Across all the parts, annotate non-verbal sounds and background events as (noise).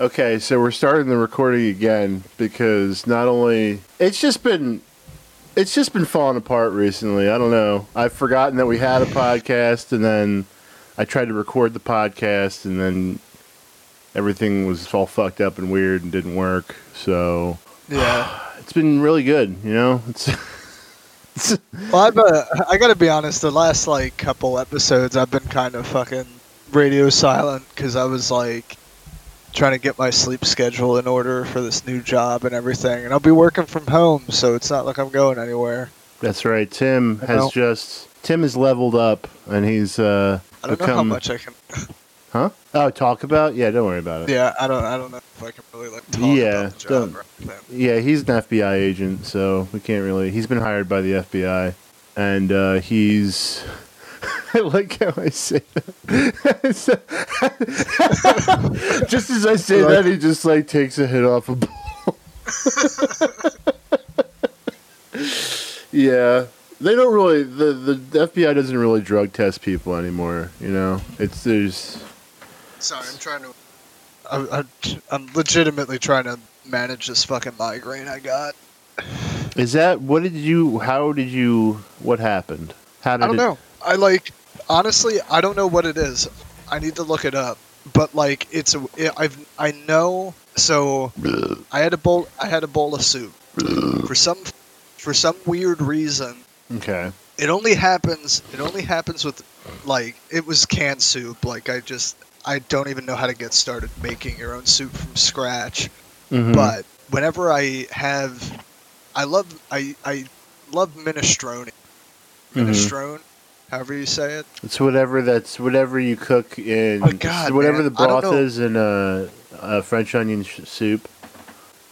Okay, so we're starting the recording again because not only it's just been it's just been falling apart recently. I don't know. I've forgotten that we had a podcast and then I tried to record the podcast and then everything was all fucked up and weird and didn't work. So Yeah. (sighs) it's been really good, you know? It's (laughs) Well, I've, uh, I gotta be honest. The last like couple episodes, I've been kind of fucking radio silent because I was like trying to get my sleep schedule in order for this new job and everything. And I'll be working from home, so it's not like I'm going anywhere. That's right. Tim I has know. just Tim has leveled up and he's uh I don't know how much I can. (laughs) Huh? Oh, talk about? Yeah, don't worry about it. Yeah, I don't. I don't know if I can really like talk Yeah, about the job don't- or anything. Yeah, he's an FBI agent, so we can't really. He's been hired by the FBI, and uh, he's. (laughs) I like how I say that. (laughs) just as I say Like- that, he just like takes a hit off a ball. (laughs) yeah, they don't really. The, the FBI doesn't really drug test people anymore. You know, it's there's. Sorry, I'm trying to. I, I, I'm legitimately trying to manage this fucking migraine I got. Is that what did you? How did you? What happened? How did I don't it, know. I like honestly, I don't know what it is. I need to look it up. But like, it's a, it, I've I know. So I had a bowl. I had a bowl of soup. For some, for some weird reason, Okay. it only happens. It only happens with like it was canned soup. Like I just I don't even know how to get started making your own soup from scratch. Mhm. But whenever I have, I love I I love minestrone. Mhm. Minestrone, however you say it. It's whatever that's whatever you cook in. Oh, God, it's whatever man. the broth is in a, a French onion sh- soup.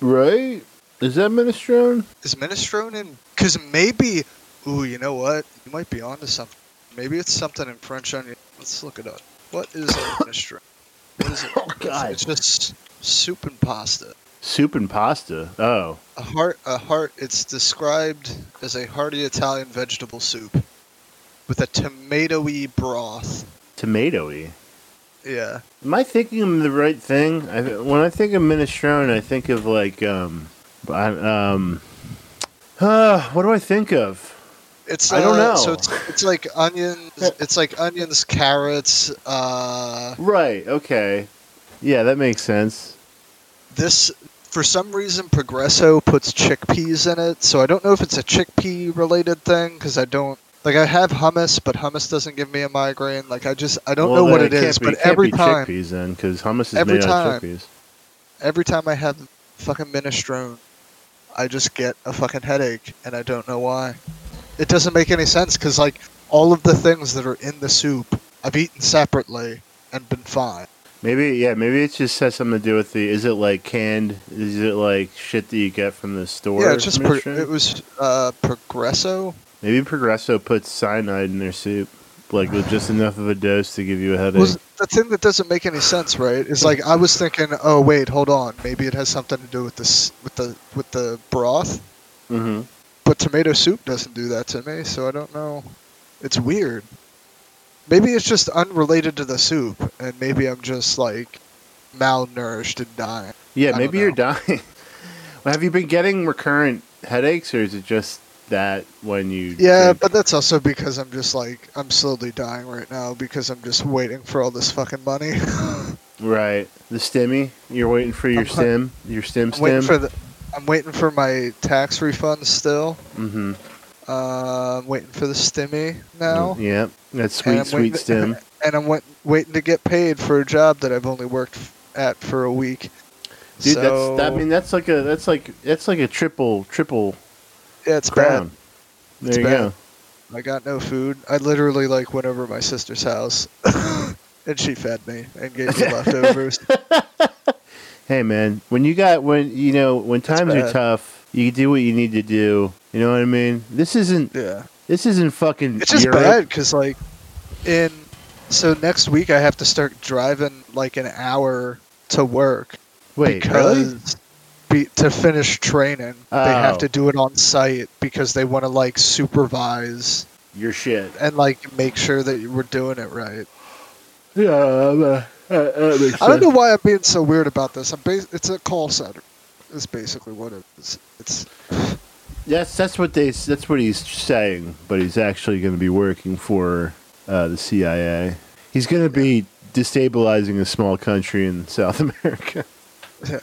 Right? Is that minestrone? Is minestrone in? Because maybe. Ooh, you know what? You might be onto something. Maybe it's something in French onion. Let's look it up. What is a (coughs) minestrone? What is it? Oh, God. It's just soup and pasta. Soup and pasta. Oh. A heart. A heart. It's described as a hearty Italian vegetable soup with a tomatoey broth. Tomatoey. Yeah. Am I thinking of the right thing? I, when I think of minestrone, I think of like um, I, um, uh, what do I think of? It's. I don't uh, know. So it's it's like onions. It's like onions, carrots. Uh, Right. Okay. Yeah, that makes sense. this for some reason Progresso puts chickpeas in it, so I don't know if it's a chickpea related thing because I don't like I have hummus, but hummus doesn't give me a migraine. Like I just I don't Well, know what then it can't be- but every time chickpeas then, because hummus is Every made out of time. chickpeas. every time I have fucking minestrone, I just get a fucking headache, and I don't know why. It doesn't make any sense because like all of the things that are in the soup I've eaten separately and been fine. Maybe yeah, maybe it just has something to do with the. Is it like canned? Is it like shit that you get from the store? yeah, it's just pro- it was uh, Progresso. Maybe Progresso puts cyanide in their soup, like with just enough of a dose to give you a headache. was the thing that doesn't make any sense, right? Is like I was thinking, oh wait, hold on, maybe it has something to do with this, with the with the broth. mm-hmm. But tomato soup doesn't do that to me, so I don't know. It's weird. Maybe it's just unrelated to the soup, and maybe I'm just like malnourished and dying. Yeah, maybe you're dying. (laughs) well, have you been getting recurrent headaches, or is it just that when you? Yeah, drink? but that's also because I'm just like I'm slowly dying right now because I'm just waiting for all this fucking money. (laughs) right. The stimmy. You're waiting for your I'm- stim. Your stim I'm waiting stim. for the. I'm waiting for my tax refund still. mm-hmm. Uh, I'm waiting for the stimmy now. Yeah, that's sweet, sweet to- stim. (laughs) and I'm wait, waiting to get paid for a job that I've only worked at for a week. Dude, so, that's. I mean, that's like a. That's like. That's like a triple, triple yeah, it's crown. It's There you bad. go. I got no food. I literally like went over to my sister's house, (laughs) and she fed me and gave me leftovers. (laughs) Hey man, when you got when you know when times are tough, you do what you need to do. You know what I mean? This isn't. Yeah, This isn't fucking. it's just Europe. bad because like in so next week I have to start driving like an hour to work Wait, really? Be, to finish training they have Oh. to do it on site because they want to like supervise Your shit. and like make sure that we're doing it right. Yeah, uh, Uh, I don't know why I'm being so weird about this. I'm bas- it's a call center. Is basically what it is. It's Yes, that's what they. That's what he's saying, but he's actually going to be working for uh, the CIA. He's going to be destabilizing a small country in South (laughs) America, yeah.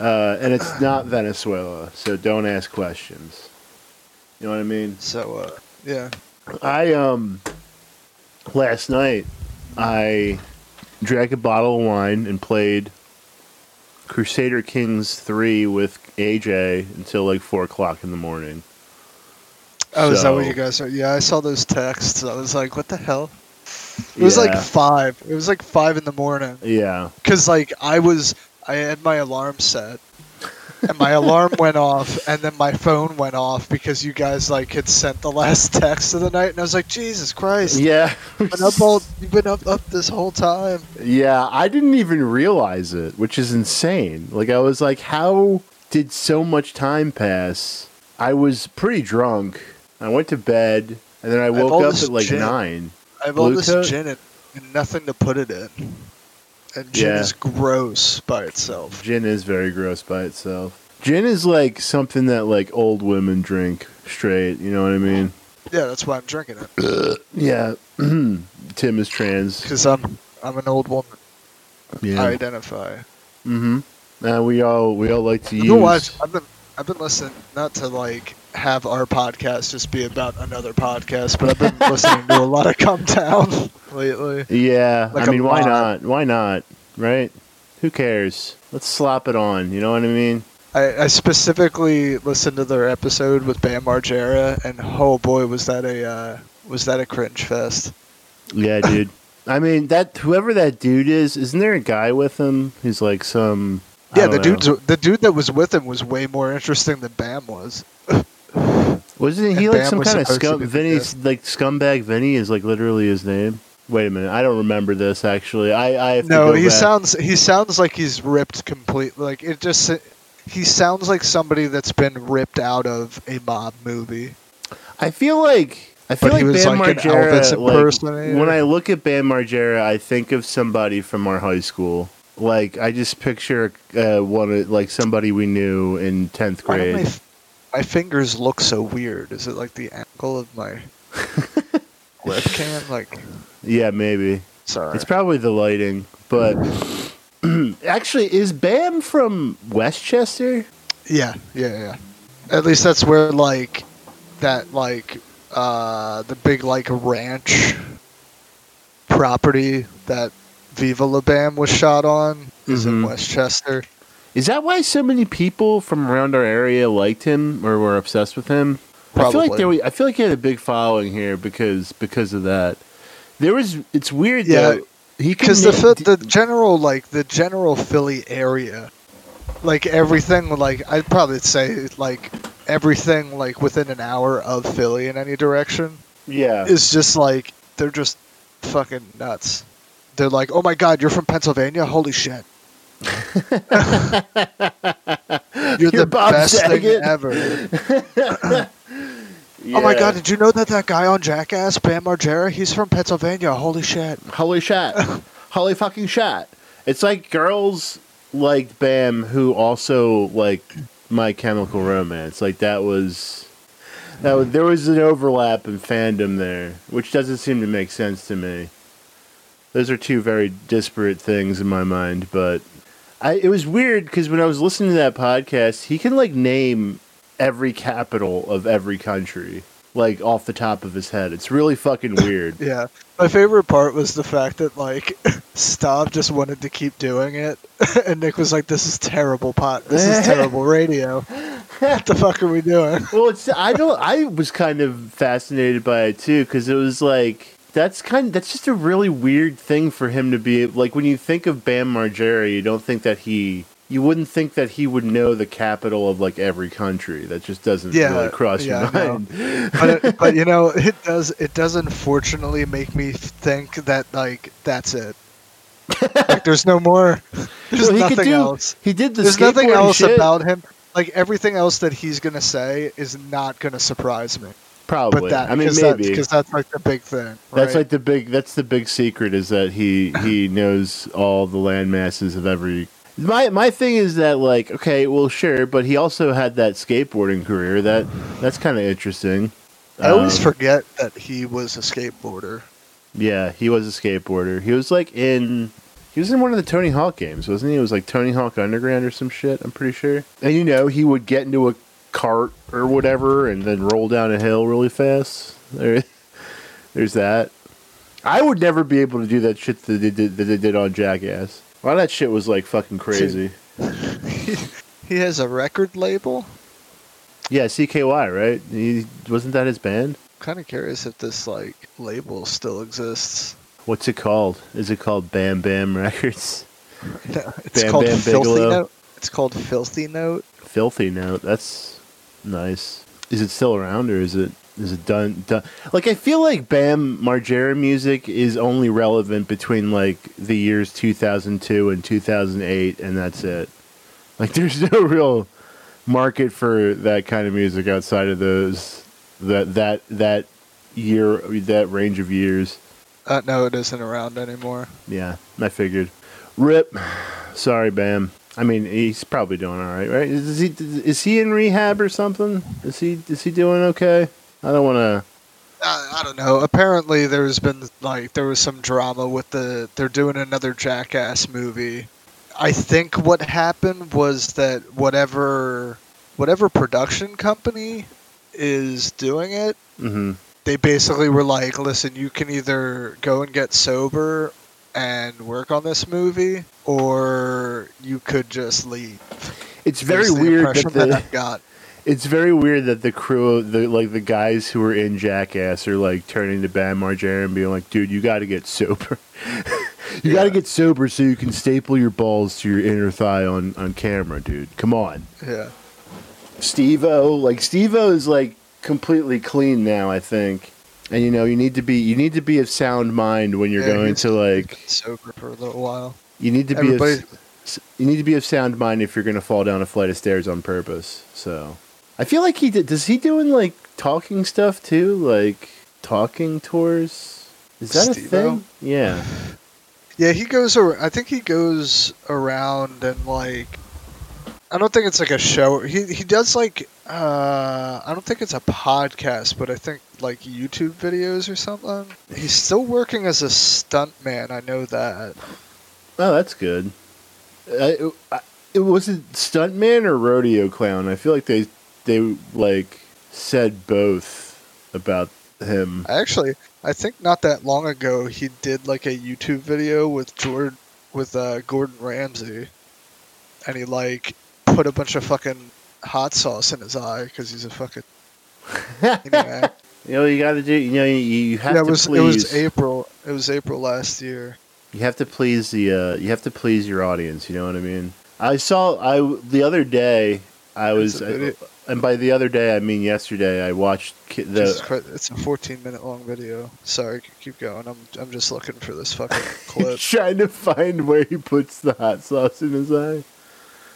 Uh, and it's not Venezuela. So don't ask questions. You know what I mean? So uh, yeah. I um last night I drank a bottle of wine and played Crusader Kings three with AJ until like four o'clock in the morning. Oh, is that what you guys are? Yeah, I saw those texts. I was like, what the hell? It was like five. It was like five in the morning. Yeah. Cause like I was, I had my alarm set, and my alarm (laughs) went off, and then my phone went off because you guys like had sent the last (laughs) text of the night, and I was like, Jesus Christ! Yeah. Been up all, you've been up up this whole time. yeah, I didn't even realize it, which is insane. Like I was like, how did so much time pass? I was pretty drunk. I went to bed and then I woke all up at like gin. nine. I have all Blue this gin and nothing to put it in, and gin Yeah. is gross by itself. Gin is very gross by itself. Gin is like something that like old women drink straight. You know what I mean? Yeah, that's why I'm drinking it. (clears throat) Yeah. (clears throat) Tim is trans. Because I'm I'm an old woman. Yeah. I identify. Mm-hmm. Uh, we all we all like to You know use. I've been I've been listening not to like have our podcast just be about another podcast, but I've been (laughs) listening to a lot of Come Down (laughs) lately. Yeah. Like I mean, why not? Why not? Right? Who cares? Let's slop it on. You know what I mean? I, I specifically listened to their episode with Bam Margera, and oh boy, was that a uh, was that a cringe fest? Yeah, (laughs) dude. I mean that whoever that dude is, isn't there a guy with him who's like some? Yeah, the dude's the dude that was with him was way more interesting than Bam was. Wasn't he like some kind of scum? be the Vinny's guest. like scumbag. Vinny is like literally his name. Wait a minute, I don't remember this actually. I I No, he back. sounds he sounds like he's ripped completely. Like it just he sounds like somebody that's been ripped out of a mob movie. I feel like I feel But he like was Bam like Margera. Like, when I look at Bam Margera, I think of somebody from our high school. Like I just picture uh, one of like somebody we knew in tenth Why do my, grade. My fingers look so weird? Is it like the angle of my (laughs) webcam? Like, Yeah, maybe. sorry. It's probably the lighting, but (clears throat) actually, is Bam from Westchester? Yeah, yeah, yeah. At least that's where like that like uh the big like ranch property that Viva La Bam was shot on is in Mhm. Westchester. Is that why so many people from around our area liked him or were obsessed with him? I feel like there. I feel like he had a big following here because because of that. There was. It's weird Yeah, though. He Because the the general like the general Philly area, like everything like I'd probably say like everything like within an hour of Philly in any direction yeah. is just like they're just fucking nuts. They're like, oh my god, you're from Pennsylvania? Holy shit! You're, the Bob best Saget." thing ever. (laughs) Oh my god, did you know that that guy on Jackass, Bam Margera, he's from Pennsylvania? Holy shit! Holy shit. (laughs) Holy fucking shit. It's like girls like Bam who also like My Chemical Romance. Like that was that was, there was an overlap in fandom there, which doesn't seem to make sense to me. Those are two very disparate things in my mind, but I it was weird because when I was listening to that podcast, he can like name every capital of every country like off the top of his head. It's really fucking weird. (laughs) Yeah. My favorite part was the fact that like (laughs) Stav just wanted to keep doing it, (laughs) and Nick was like, "This is terrible pot. This is terrible radio. What the fuck are we doing?" well, it's I don't. I was kind of fascinated by it too because it was like that's kind. That's just a really weird thing for him to be like. When you think of Bam Margera, you don't think that he. You wouldn't think that he would know the capital of like every country. That just doesn't Yeah, really cross yeah, your mind. (laughs) But it, but you know, it does it does unfortunately make me think that like that's it. Like there's no more. (laughs) There's Well, he nothing do. else. He did the There's nothing else shit. about him. Like everything else that he's gonna say is not gonna surprise me. Probably. But that I mean, maybe because that's, like the big thing. That's like the big. That's the big secret is that he he (clears throat) knows all the land masses of every. My my thing is that like okay, well sure, but he also had that skateboarding career. That that's kind of interesting. I always Um, forget that he was a skateboarder. Yeah, he was a skateboarder. He was like in. He was in one of the Tony Hawk games, wasn't he? It was like Tony Hawk Underground or some shit. I'm pretty sure. And you know, he would get into a cart or whatever, and then roll down a hill really fast. There, there's that. I would never be able to do that shit that they did that they did on Jackass. A lot of that shit was like fucking crazy. (laughs) He has a record label. Yeah, CKY, right? He, wasn't that his band? Kind of curious if this like label still exists. What's it called? Is it called Bam Bam Records? (laughs) No, it's Bam called Bam Filthy Bigelow. Note. It's called Filthy Note. Filthy Note. That's nice. Is it still around or is it is it done? done? Like I feel like Bam Margera music is only relevant between like the years 2002 and 2008, and that's it. Like (laughs) there's no real market for that kind of music outside of those that that that year that range of years. Uh, no, it isn't around anymore. Yeah, I figured. Rip. (sighs) Sorry, Bam. I mean, he's probably doing all right, right? Is he is he in rehab or something? Is he is he doing okay? I don't want to. I, I don't know. Apparently, there's been like there was some drama with the they're doing another Jackass movie. I think what happened was that whatever whatever production company is doing it, hmm they basically were like, "Listen, you can either go and get sober and work on this movie, or you could just leave." It's very the weird that the I've got. it's very weird that the crew, the like the guys who were in Jackass, are like turning to Bam Margera and being like, "Dude, you got to get sober. (laughs) you got to get sober so you can staple your balls to your inner thigh on on camera, dude. Come on." Yeah. Steve-O, like Steve-O is like completely clean now, I think. And you know, you need to be you need to be of sound mind when you're Yeah, going to like sober for a little while. you need to be of, you need to be of sound mind if you're going to fall down a flight of stairs on purpose. So, I feel like he did does he doing like talking stuff too, like talking tours? Is that a Steve-O? thing? Yeah. Yeah, he goes. I think he goes around and like. I don't think it's like a show. He he does like. Uh, I don't think it's a podcast, but I think like YouTube videos or something. He's still working as a stuntman. I know that. Oh, that's good. Uh, it, it was it stuntman or rodeo clown. I feel like they they like said both about him. Actually, I think not that long ago he did like a YouTube video with Jordan with uh, Gordon Ramsay, and he like put a bunch of fucking hot sauce in his eye because he's a fucking (laughs) maniac. You know, you got to do. You know, you, you have yeah, it to was please. it was April. It was April last year. you have to please the. Uh, you have to please your audience. You know what I mean? I saw. I the other day. I was, a and by the other day I mean yesterday. I watched the. Christ, it's a 14 minute long video. Sorry, keep going. I'm I'm just looking for this fucking (laughs) clip. trying to find where he puts the hot sauce in his eye.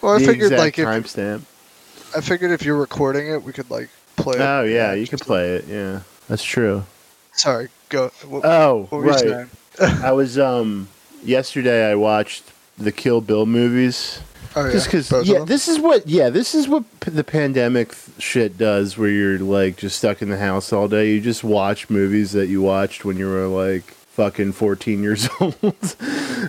Well, I the figured like timestamp. I figured if you're recording it, we could like play. it. Oh yeah, you can play it. Yeah, that's true. Sorry, go. What, Oh what were right. (laughs) I was um yesterday. I watched the Kill Bill movies. Oh yeah, Just because, yeah, this is what, yeah, this is what p- the pandemic th- shit does, where you're like just stuck in the house all day. You just watch movies that you watched when you were like fucking 14 years (laughs) old. (laughs)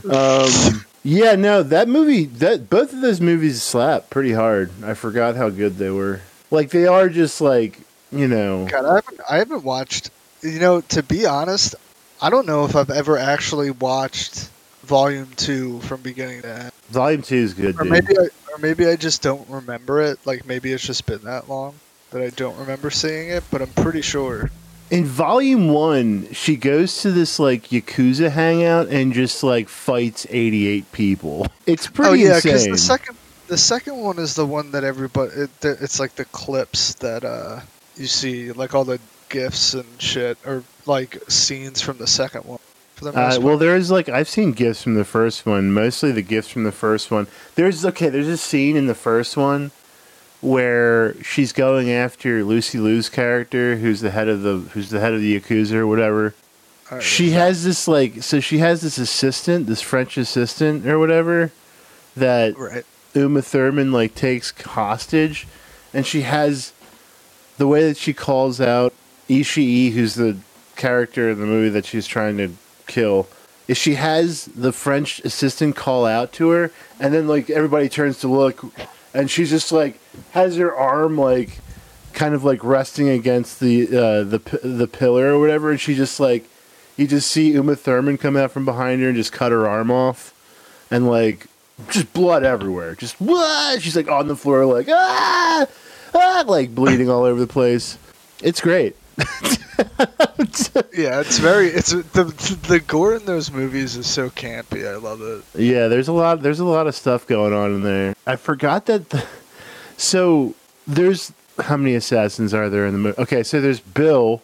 um, yeah, no, that movie, that both of those movies slap pretty hard. I forgot how good they were. Like they are just like, you know, God, I haven't I haven't watched. You know, to be honest, I don't know if I've ever actually watched Volume Two from beginning to end. Volume Two is good, Or dude. maybe I, or maybe I just don't remember it. Like maybe it's just been that long that I don't remember seeing it. But I'm pretty sure. In volume one, she goes to this like yakuza hangout and just like fights eighty eight people. It's pretty oh yeah, insane. the second the second one is the one that everybody. It, it's like the clips that uh you see, like all the gifs and shit, or like scenes from the second one. The Uh, well, there's like I've seen gifts from the first one. Mostly the gifts from the first one. There's okay. There's a scene in the first one where she's going after Lucy Liu's character, who's the head of the who's the head of the yakuza or whatever. She has this like so she has this assistant, this French assistant or whatever, that right. Uma Thurman like takes hostage, and she has the way that she calls out Ishii, who's the character in the movie that she's trying to kill. Is she has the French assistant call out to her, and then like everybody turns to look, and she's just like has her arm like kind of like resting against the uh, the the pillar or whatever, and she just like you just see Uma Thurman come out from behind her and just cut her arm off, and like just blood everywhere. Just what? She's like on the floor, like ah, ah, like bleeding all over the place. It's great. (laughs) Yeah, it's very it's the the gore in those movies is so campy. I love it. Yeah, there's a lot. There's a lot of stuff going on in there. I forgot that. The, so there's how many assassins are there in the movie? Okay, so there's Bill,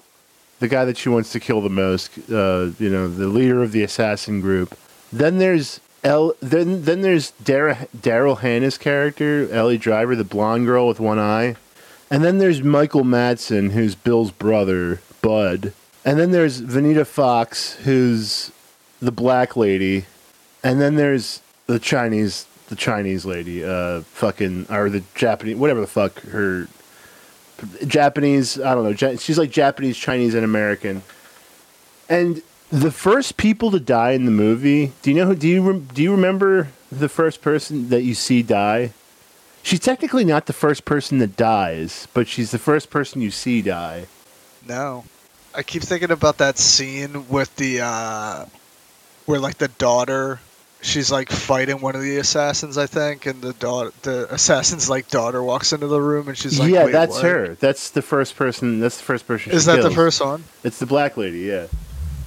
the guy that she wants to kill the most. Uh, you know, the leader of the assassin group. Then there's El. Then then there's Dar- Daryl Hannah's character, Ellie Driver, the blonde girl with one eye. And then there's Michael Madsen, who's Bill's brother, Bud. And then there's Vanita Fox, who's the black lady. And then there's the Chinese, the Chinese lady, uh, fucking, or the Japanese, whatever the fuck her Japanese. I don't know. She's like Japanese, Chinese, and American. And the first people to die in the movie. Do you know? Who, do you do you remember the first person that you see die? She's technically not the first person that dies, but she's the first person you see die. No, I keep thinking about that scene with the uh, where like the daughter, she's like fighting one of the assassins, I think, and the daughter, the assassin's like daughter walks into the room and she's like, yeah, "Wait, that's what?" her. That's the first person. That's the first person. Is that the first one? It's the black lady. Yeah,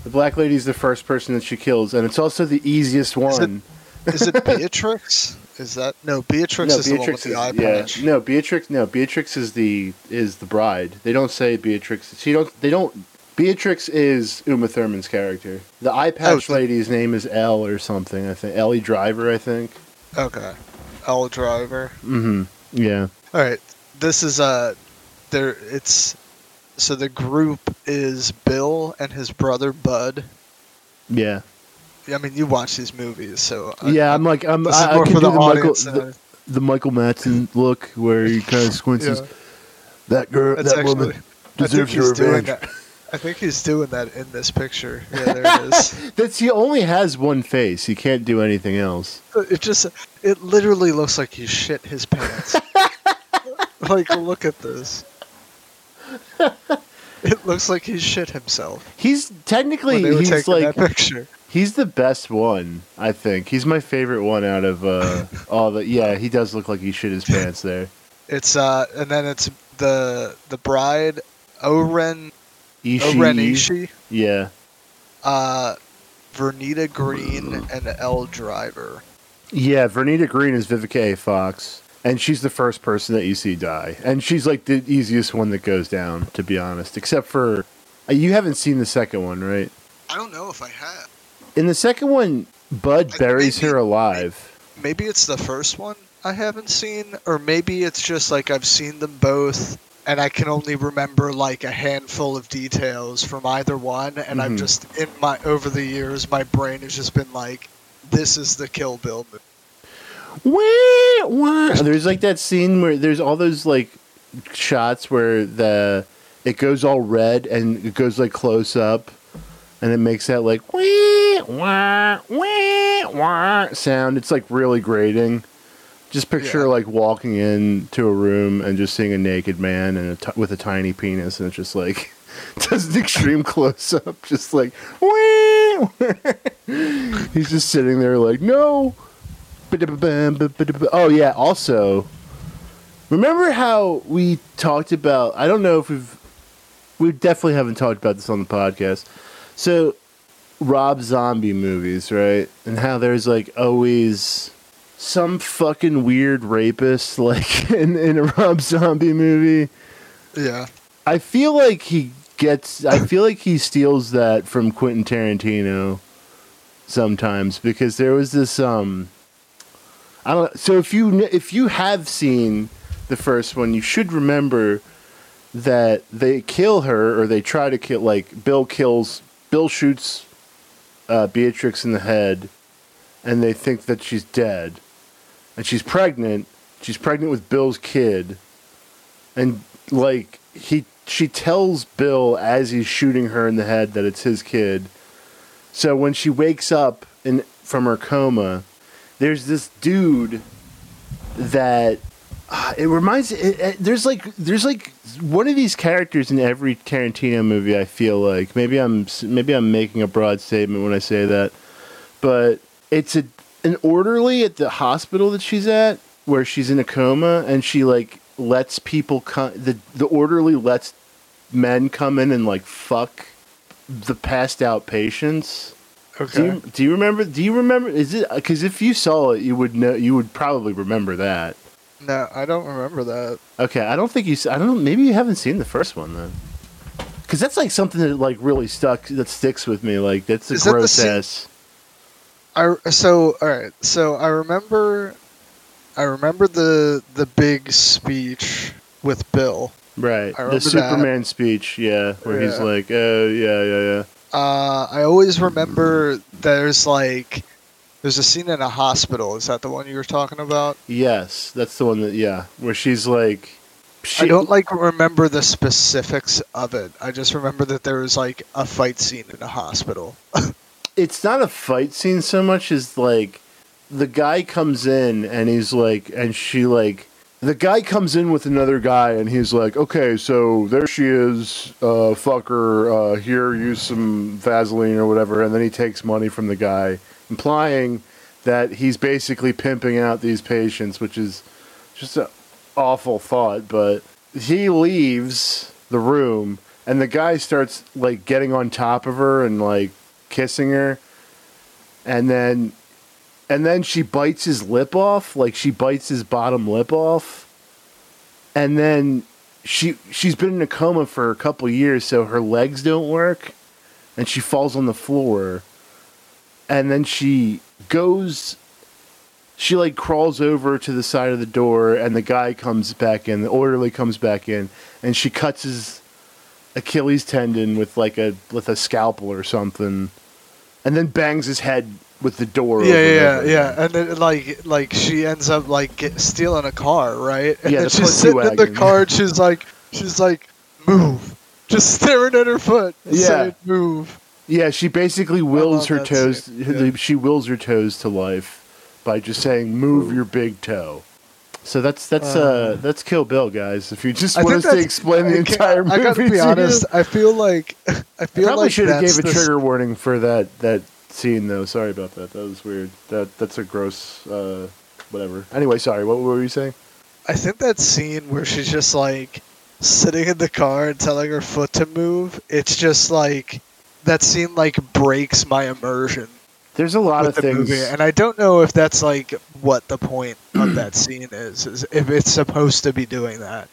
the black lady's the first person that she kills, and it's also the easiest one. Is it (laughs) Beatrix? Is that no? Beatrix is the one with the eye yeah. patch. No, Beatrix. No, Beatrix is the is the bride. They don't say Beatrix. She don't. They don't. Beatrix is Uma Thurman's character. The eye patch Oh, lady's name is Elle or something. I think Ellie Driver. I think. Okay, Elle Driver. Mm-hmm. Yeah. All right, this is uh, there. It's so the group is Bill and his brother Bud. Yeah. I mean, you watch these movies, so I- yeah. I'm uh, like I'm. I, I can do the Michael the, uh, the Michael Madsen look where he kind of (laughs) squints. his- Yeah. That girl. That's that actually. woman I think deserves doing revenge. that. I think he's doing that in this picture. (laughs) Yeah, there it is. (laughs) That's he only has one face. He can't do anything else. It just, it literally looks like he shit his pants. like, look at this. It looks like he shit himself He's technically when they were he's like that picture. He's the best one. I think he's my favorite one out of uh, (laughs) all the. Yeah, he does look like he shit his pants there. It's uh, and then it's the the bride, O-Ren Ishii. O-Ren Ishii, Yeah, uh, Vernita Green, and Elle Driver. yeah. Vernita Green is Vivica A. Fox, and she's the first person that you see die, and she's like the easiest one that goes down. To be honest, except for uh, you haven't seen the second one, right? I don't know if I have. In the second one, Bud buries maybe- her alive. maybe it's the first one I haven't seen, or maybe it's just like I've seen them both, and I can only remember like a handful of details from either one, and I've Mhm. just in my over the years, my brain has just been like, this is the Kill Bill movie. Wah, wah. There's like that scene where there's all those like shots where the it goes all red and it goes like close up and it makes that like wah, wah, wah, wah sound. It's like really grating. Just picture Yeah. like walking into a room and just seeing a naked man and a t- with a tiny penis and it's just like (laughs) does an extreme close up, just like wah, wah. (laughs) he's just sitting there like no. Oh yeah. Also, remember how we talked about? I don't know if we've we definitely haven't talked about this on the podcast. So, Rob Zombie movies, right? And how there's like always some fucking weird rapist (laughs) like in in a Rob Zombie movie. Yeah, I feel like he gets. I feel like he steals that from Quentin Tarantino sometimes because there was this. Um, I don't. So if you if you have seen the first one, you should remember that they kill her or they try to kill like Bill kills Bill shoots uh, Beatrix in the head and they think that she's dead. And she's pregnant. She's pregnant with Bill's kid. And like he she tells Bill as he's shooting her in the head that it's his kid. So when she wakes up in from her coma there's this dude that uh, it reminds it, it, there's like there's like one of these characters in every Tarantino movie. I feel like maybe I'm maybe I'm making a broad statement when I say that, but it's a an orderly at the hospital that she's at where she's in a coma and she like lets people come. The the orderly lets men come in and like fuck the passed out patients. Okay. Do you, do you remember? Do you remember? Is it because if you saw it, you would know. You would probably remember that. No, I don't remember that. Okay, I don't think you. I don't. Maybe you haven't seen the first one then. Because that's like something that like really stuck. That sticks with me. Like that's a Is that the gross scene- ass. I so all right. So I remember, I remember the the big speech with Bill. Right. I The remember that. Superman speech. Yeah, where he's like, oh yeah, yeah, yeah. Uh, I always remember there's like there's a scene in a hospital. Is that the one you were talking about? Yes, that's the one that. Yeah, where she's like. She, I don't like remember the specifics of it. I just remember that there was like a fight scene in a hospital. (laughs) it's not a fight scene so much as like the guy comes in and he's like and she like the guy comes in with another guy and he's like okay so there she is uh fuck her uh here use some vaseline or whatever and then he takes money from the guy implying that he's basically pimping out these patients which is just an awful thought but he leaves the room and the guy starts like getting on top of her and like kissing her and then and then she bites his lip off like she bites his bottom lip off and then she she's been in a coma for a couple years so her legs don't work and she falls on the floor and then she goes she like crawls over to the side of the door and the guy comes back in the orderly comes back in and she cuts his Achilles tendon with like a with a scalpel or something, and then bangs his head with the door. yeah, and yeah, yeah. And then like like she ends up like get, stealing a car, right? And Yeah, then the she's sitting in the car. And she's like she's like move, just staring at her foot. Yeah. saying, move. Yeah, she basically wills her toes. yeah. She wills her toes to life by just saying, "Move your big toe." So that's that's uh, Uh, that's Kill Bill, guys. If you just I want us to explain the entire movie, I gotta to be you. I feel like (laughs) I I feel probably like should have gave a trigger warning for that that scene though. Sorry about that. That was weird. That that's a gross uh, whatever. Anyway, sorry. What, what were you saying? I think that scene where she's just like sitting in the car and telling her foot to move, it's just like that scene like breaks my immersion There's a lot of things. movie. And I don't know if that's like what the point of that (clears throat) scene is, is if it's supposed to be doing that.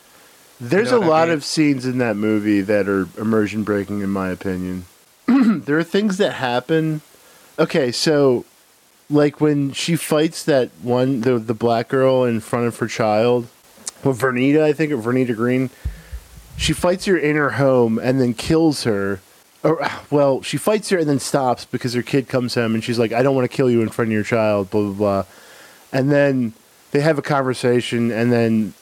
There's know a what I lot mean? of scenes in that movie that are immersion breaking, in my opinion. (clears throat) there are things that happen. Okay, so like when she fights that one, the the black girl in front of her child, well, Vernita, I think, or Vernita Green. She fights her in her home and then kills her. Or, well, she fights her and then stops because her kid comes home and she's like, "I don't want to kill you in front of your child." Blah blah blah. And then they have a conversation, and then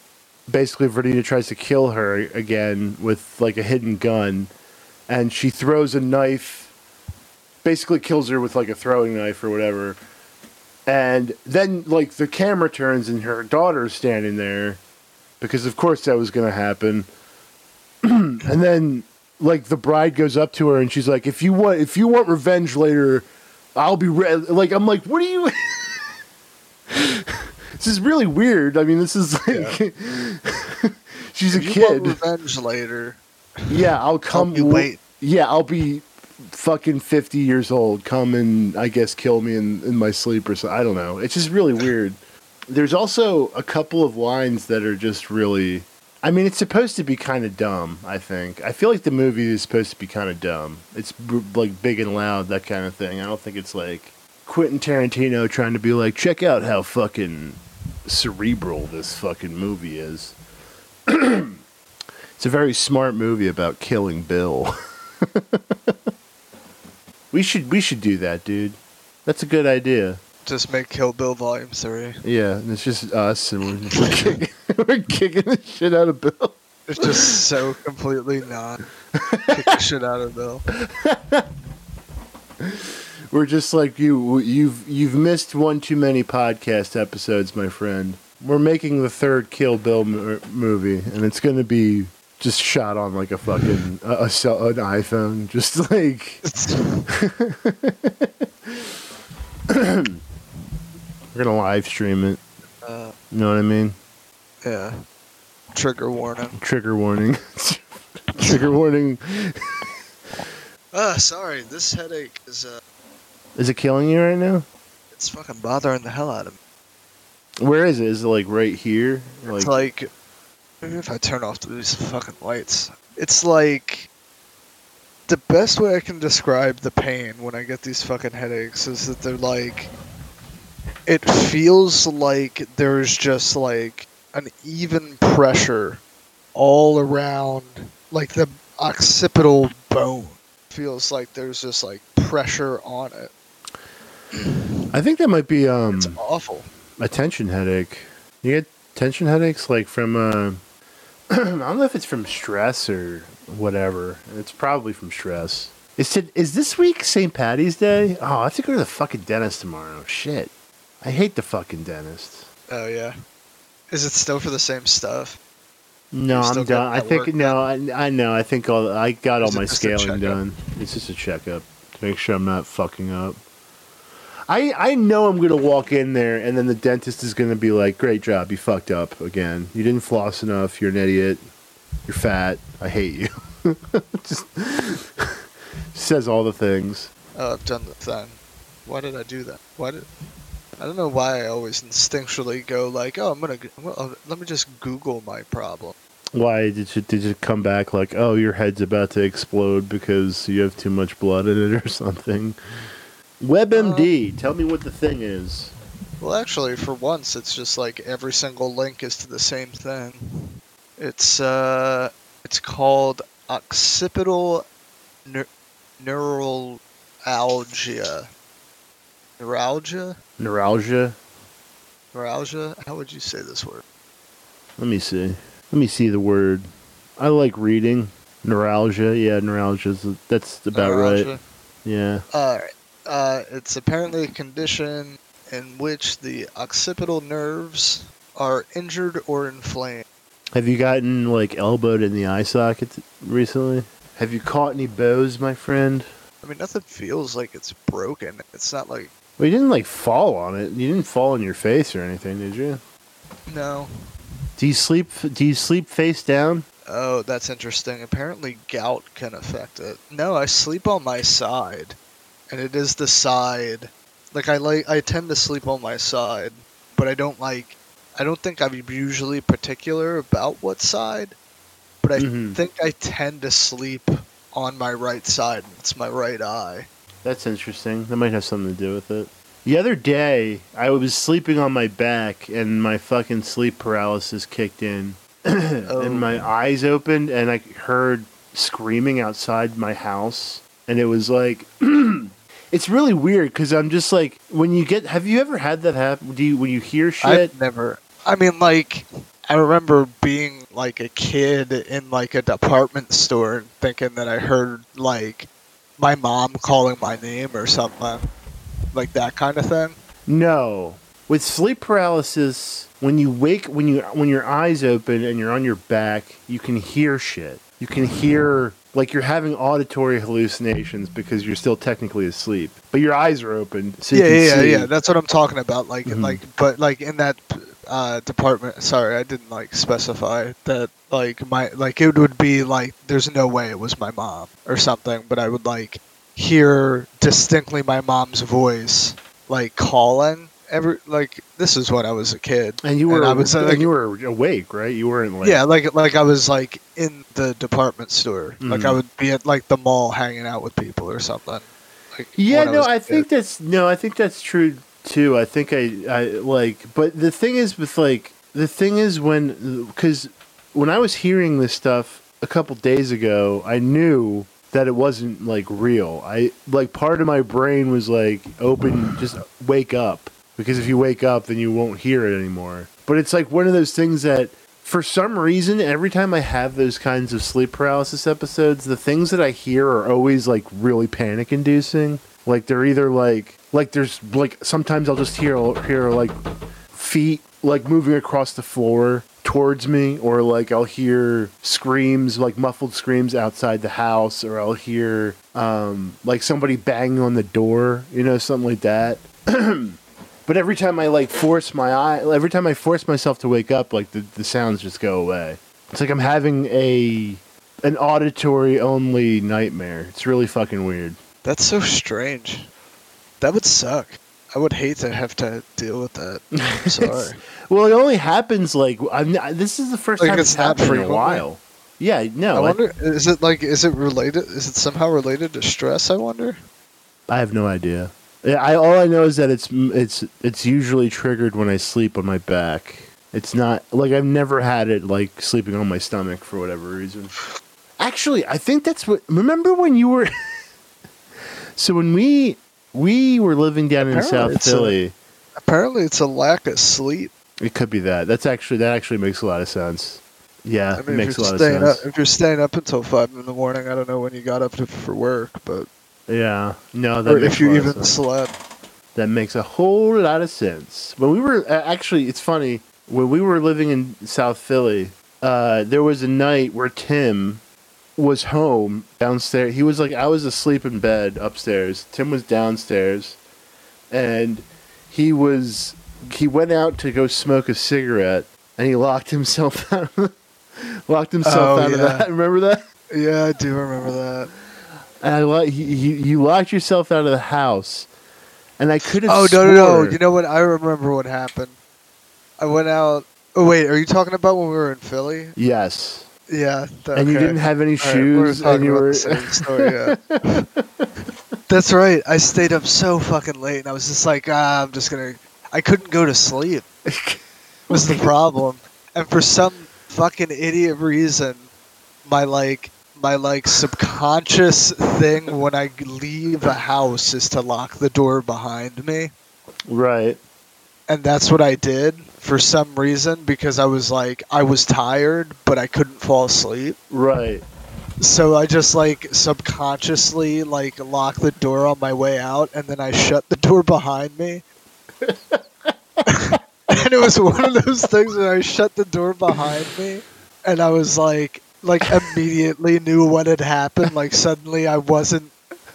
basically Vernita tries to kill her again with like a hidden gun, and she throws a knife, basically kills her with like a throwing knife or whatever. And then like the camera turns and her daughter's standing there, because of course that was gonna happen. (clears throat) and then like the bride goes up to her and she's like, "If you want, if you want revenge later, I'll be re-. like." I'm like, "What are you?" (laughs) this is really weird. I mean, this is like (laughs) she's a If you want kid. revenge later. Yeah, I'll come. you wait. Yeah, I'll be fucking fifty years old. Come and I guess kill me in, in my sleep or something. I don't know. It's just really weird. There's also a couple of lines that are just really. I mean, it's supposed to be kind of dumb. I think. I feel like the movie is supposed to be kind of dumb. It's like big and loud, that kind of thing. I don't think it's like Quentin Tarantino trying to be like, check out how fucking cerebral this fucking movie is. (clears throat) it's a very smart movie about killing Bill. (laughs) we should we should do that, dude. That's a good idea. Just make Kill Bill Volume Three. Yeah, and it's just us, and we're, we're, kicking, (laughs) we're kicking the shit out of Bill. It's just so completely not kick the shit out of Bill. (laughs) We're just like you. You've you've missed one too many podcast episodes, my friend. We're making the third Kill Bill mo- er, movie, and it's going to be just shot on like a fucking a, a cell, an iPhone, just (laughs) like (clears throat) we're gonna live stream it. Uh, You know what I mean? yeah. Trigger warning. Trigger warning. (laughs) Trigger warning. (laughs) Uh, sorry. This headache is uh, Is it killing you right now? it's fucking bothering the hell out of me. Where is it? Is it like right here? It's like, maybe if I turn off these fucking lights, it's like the best way I can describe the pain when I get these fucking headaches is that they're like, it feels like there's just like an even pressure all around, like the occipital bone feels like there's just like pressure on it. I think that might be um It's awful. a tension headache. You get tension headaches like from uh (clears throat) I don't know if it's from stress or whatever. It's probably from stress. Is it is this week St. Patty's Day? Oh, I have to go to the fucking dentist tomorrow. Shit. I hate the fucking dentist. Oh yeah. Is it still for the same stuff? No, I'm done. I think work no, I, I know. I think all I got all my scaling done. It's just a checkup to make sure I'm not fucking up. I I know I'm gonna walk in there and then the dentist is gonna be like, "Great job, you fucked up again. You didn't floss enough. You're an idiot. You're fat. I hate you." (laughs) just (laughs) says all the things. Oh, I've done the thing. Why did I do that? Why did? I don't know why I always instinctually go like, oh, I'm gonna, g- well, uh, let me just Google my problem. Why did you did you come back like, "Oh, your head's about to explode because you have too much blood in it or (laughs) something"? WebMD, tell me what the thing is. Well, actually, for once, it's just like every single link is to the same thing. It's uh, it's called occipital neur- neuralgia. Neuralgia? Neuralgia. Neuralgia? How would you say this word? Let me see. Let me see the word. I like reading. Neuralgia. Yeah, neuralgia. That's about Neuralgia? right. Yeah. Alright. Uh, it's apparently a condition in which the occipital nerves are injured or inflamed. Have you gotten like elbowed in the eye socket recently? Have you caught any bows, my friend? I mean, nothing feels like it's broken. It's not like. Well, you didn't like fall on it. You didn't fall on your face or anything, did you? No. Do you sleep? Do you sleep face down? Oh, that's interesting. Apparently, gout can affect it. No, I sleep on my side, and it is the side. Like I like, I tend to sleep on my side, but I don't like. I don't think I'm usually particular about what side, but I Mhm. think I tend to sleep on my right side. It's my right eye. That's interesting. That might have something to do with it. The other day, I was sleeping on my back, and my fucking sleep paralysis kicked in, Oh. (clears throat) and my oh. eyes opened, and I heard screaming outside my house, and it was like. (clears throat) It's really weird because I'm just like when you get. Have you ever had that happen? Do you when you hear shit? I've never. I mean, like, I remember being like a kid in like a department store and thinking that I heard like my mom calling my name or something, like that kind of thing. No. With sleep paralysis, when you wake when you when your eyes open and you're on your back, you can hear shit. You can hear like you're having auditory hallucinations because you're still technically asleep, but your eyes are open, so yeah, yeah, see. yeah. That's what I'm talking about. Like, Mhm. like, but like in that uh, department. Sorry, I didn't like specify that. Like my like it would be like there's no way it was my mom or something, but I would like hear distinctly my mom's voice like calling every like this is when I was a kid. And you were And I was, like- you were awake, right? You weren't like yeah, like like I was like in the department store. Like Mhm. I would be at like the mall hanging out with people or something. Like, Yeah, no, I, I think that's no, I think that's true too. I think I, I like, but the thing is with like the thing is when because when I was hearing this stuff a couple days ago, I knew that it wasn't like real. I like part of my brain was like open, just wake up because if you wake up, then you won't hear it anymore. But it's like one of those things that for some reason, every time I have those kinds of sleep paralysis episodes, the things that I hear are always like really panic inducing. Like they're either like like there's like sometimes I'll just hear hear like feet like moving across the floor towards me or like I'll hear screams like muffled screams outside the house or I'll hear um like somebody banging on the door, you know, something like that. (clears throat) but every time I like force my eye every time I force myself to wake up like the, the sounds just go away. It's like I'm having a an auditory only nightmare. It's really fucking weird. That's so strange. That would suck. I would hate to have to deal with that. (laughs) I'm sorry. (laughs) Well, it only happens like I'm, this is the first Like, time it's it's happened in a while. Yeah, no, I I, wonder, is it like, is it related? Is it somehow related to stress? I wonder. I have no idea. I all I know is that it's it's it's usually triggered when I sleep on my back. It's not like I've never had it like sleeping on my stomach for whatever reason. Actually, I think that's what. Remember when you were? (laughs) so when we we were living down in South it's a- Philly, Apparently, it's a lack of sleep. it could be that. That's actually that actually makes a lot of sense. Yeah, I it mean, makes if a you're lot of staying sense. up, if you're staying up until five in the morning, I don't know when you got up to, for work, but Yeah, no, that or makes if you even slept. That makes a whole lot of sense. When we were actually, it's funny when we were living in South Philly. Uh, there was a night where Tim was home downstairs. He was like, I was asleep in bed upstairs. Tim was downstairs, and he was he went out to go smoke a cigarette, and he locked himself (laughs) out. Of locked himself Oh, out of that. (laughs) Remember that? Yeah, I do remember that. And I lo- he, he, you locked yourself out of the house, and I could have. Oh no no no! You know what? I remember what happened. I went out. Oh wait, are you talking about when we were in Philly? Yes. Yeah. And you didn't have any All right, we were shoes, talking and you were. story. Yeah. (laughs) That's right. I stayed up so fucking late, and I was just like, ah, I'm just gonna. I couldn't go to sleep. (laughs) Was the problem? And for some fucking idiot reason, my like my like subconscious thing when I leave a house is to lock the door behind me. right. and that's what I did for some reason because I was like I was tired but I couldn't fall asleep. Right. So I just like subconsciously like locked the door on my way out and then I shut the door behind me. (laughs) (laughs) and it was one of those things where I shut the door behind me and I was like like immediately knew what had happened like suddenly I wasn't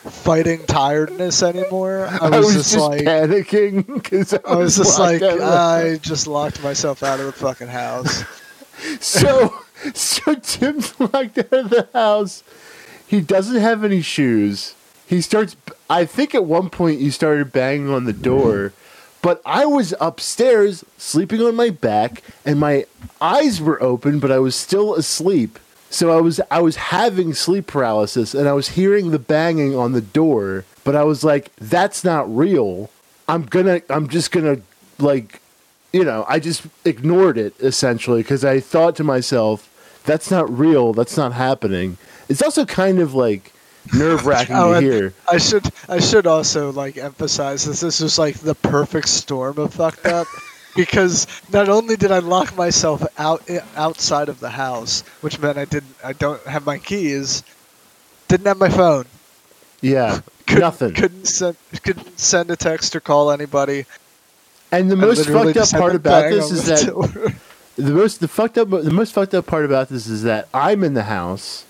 fighting tiredness anymore. (laughs) I was, just, like panicking because I, I was just like, out of the- I just locked myself out of the fucking house. (laughs) so so Tim's (laughs) locked out of the house. He doesn't have any shoes. He starts. I think at one point you started banging on the door, but I was upstairs sleeping on my back, and my eyes were open, but I was still asleep. So I was I was having sleep paralysis, and I was hearing the banging on the door, but I was like, "That's not real." I'm gonna. I'm just gonna like you know, I just ignored it essentially because I thought to myself, that's not real. That's not happening. It's also kind of like nerve wracking (laughs) Oh, to hear. I should I should also like emphasize this. This was like the perfect storm of fucked up. (laughs) Because not only did I lock myself out outside of the house, which meant I didn't, I don't have my keys, didn't have my phone, Yeah, (laughs) couldn't, nothing. couldn't send, couldn't send a text or call anybody. and the most fucked up part about this is that door. (laughs) the most the fucked up the most fucked up part about this is that I'm in the house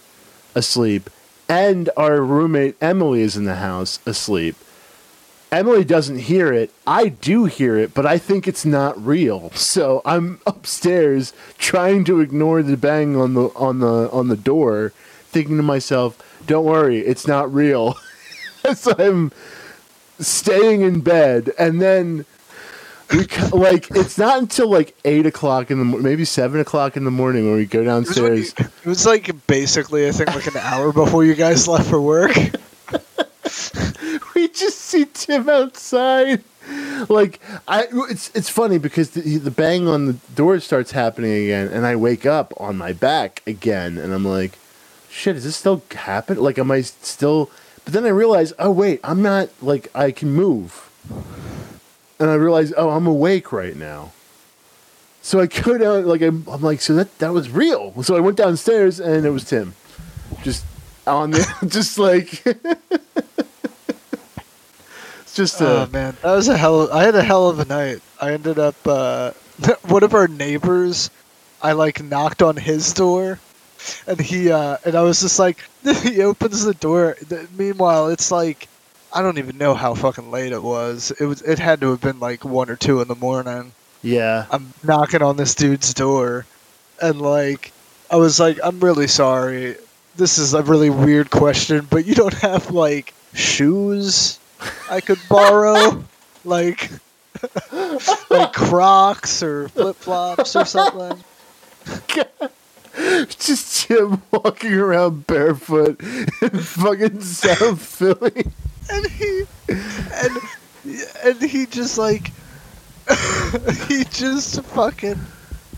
asleep and our roommate Emily is in the house asleep. Emily doesn't hear it. I do hear it, but I think it's not real. So I'm upstairs trying to ignore the bang on the on the on the door, thinking to myself, "Don't worry, it's not real." (laughs) so I'm staying in bed, and then we like it's not until like eight o'clock in the maybe seven o'clock in the morning when we go It was, you- downstairs. it was like basically, I think, like an hour before you guys left for work. (laughs) we just see Tim outside like I, it's it's funny because the, the bang on the door starts happening again, and I wake up on my back again, and I'm like, shit, is this still happening? Like, am I still? But then I realize, oh wait, I'm not like I can move, and I realize, oh, I'm awake right now. So I go down, like I'm, I'm like, so that that was real. So I went downstairs, and it was Tim, just on the, (laughs) just like. (laughs) just a, Oh man, that was a hell. Of, I had a hell of a night. I ended up uh, (laughs) one of our neighbors. I like knocked on his door, and he uh, and I was just like, (laughs) he opens the door. Meanwhile, it's like I don't even know how fucking late it was. It was. It had to have been like one or two in the morning. yeah. I'm knocking on this dude's door, and like, I was like, I'm really sorry. This is a really weird question, but you don't have like shoes I could borrow, like, like Crocs or flip flops or something. (laughs) Just Jim walking around barefoot in fucking South Philly. And he, and and he just like, (laughs) he just fucking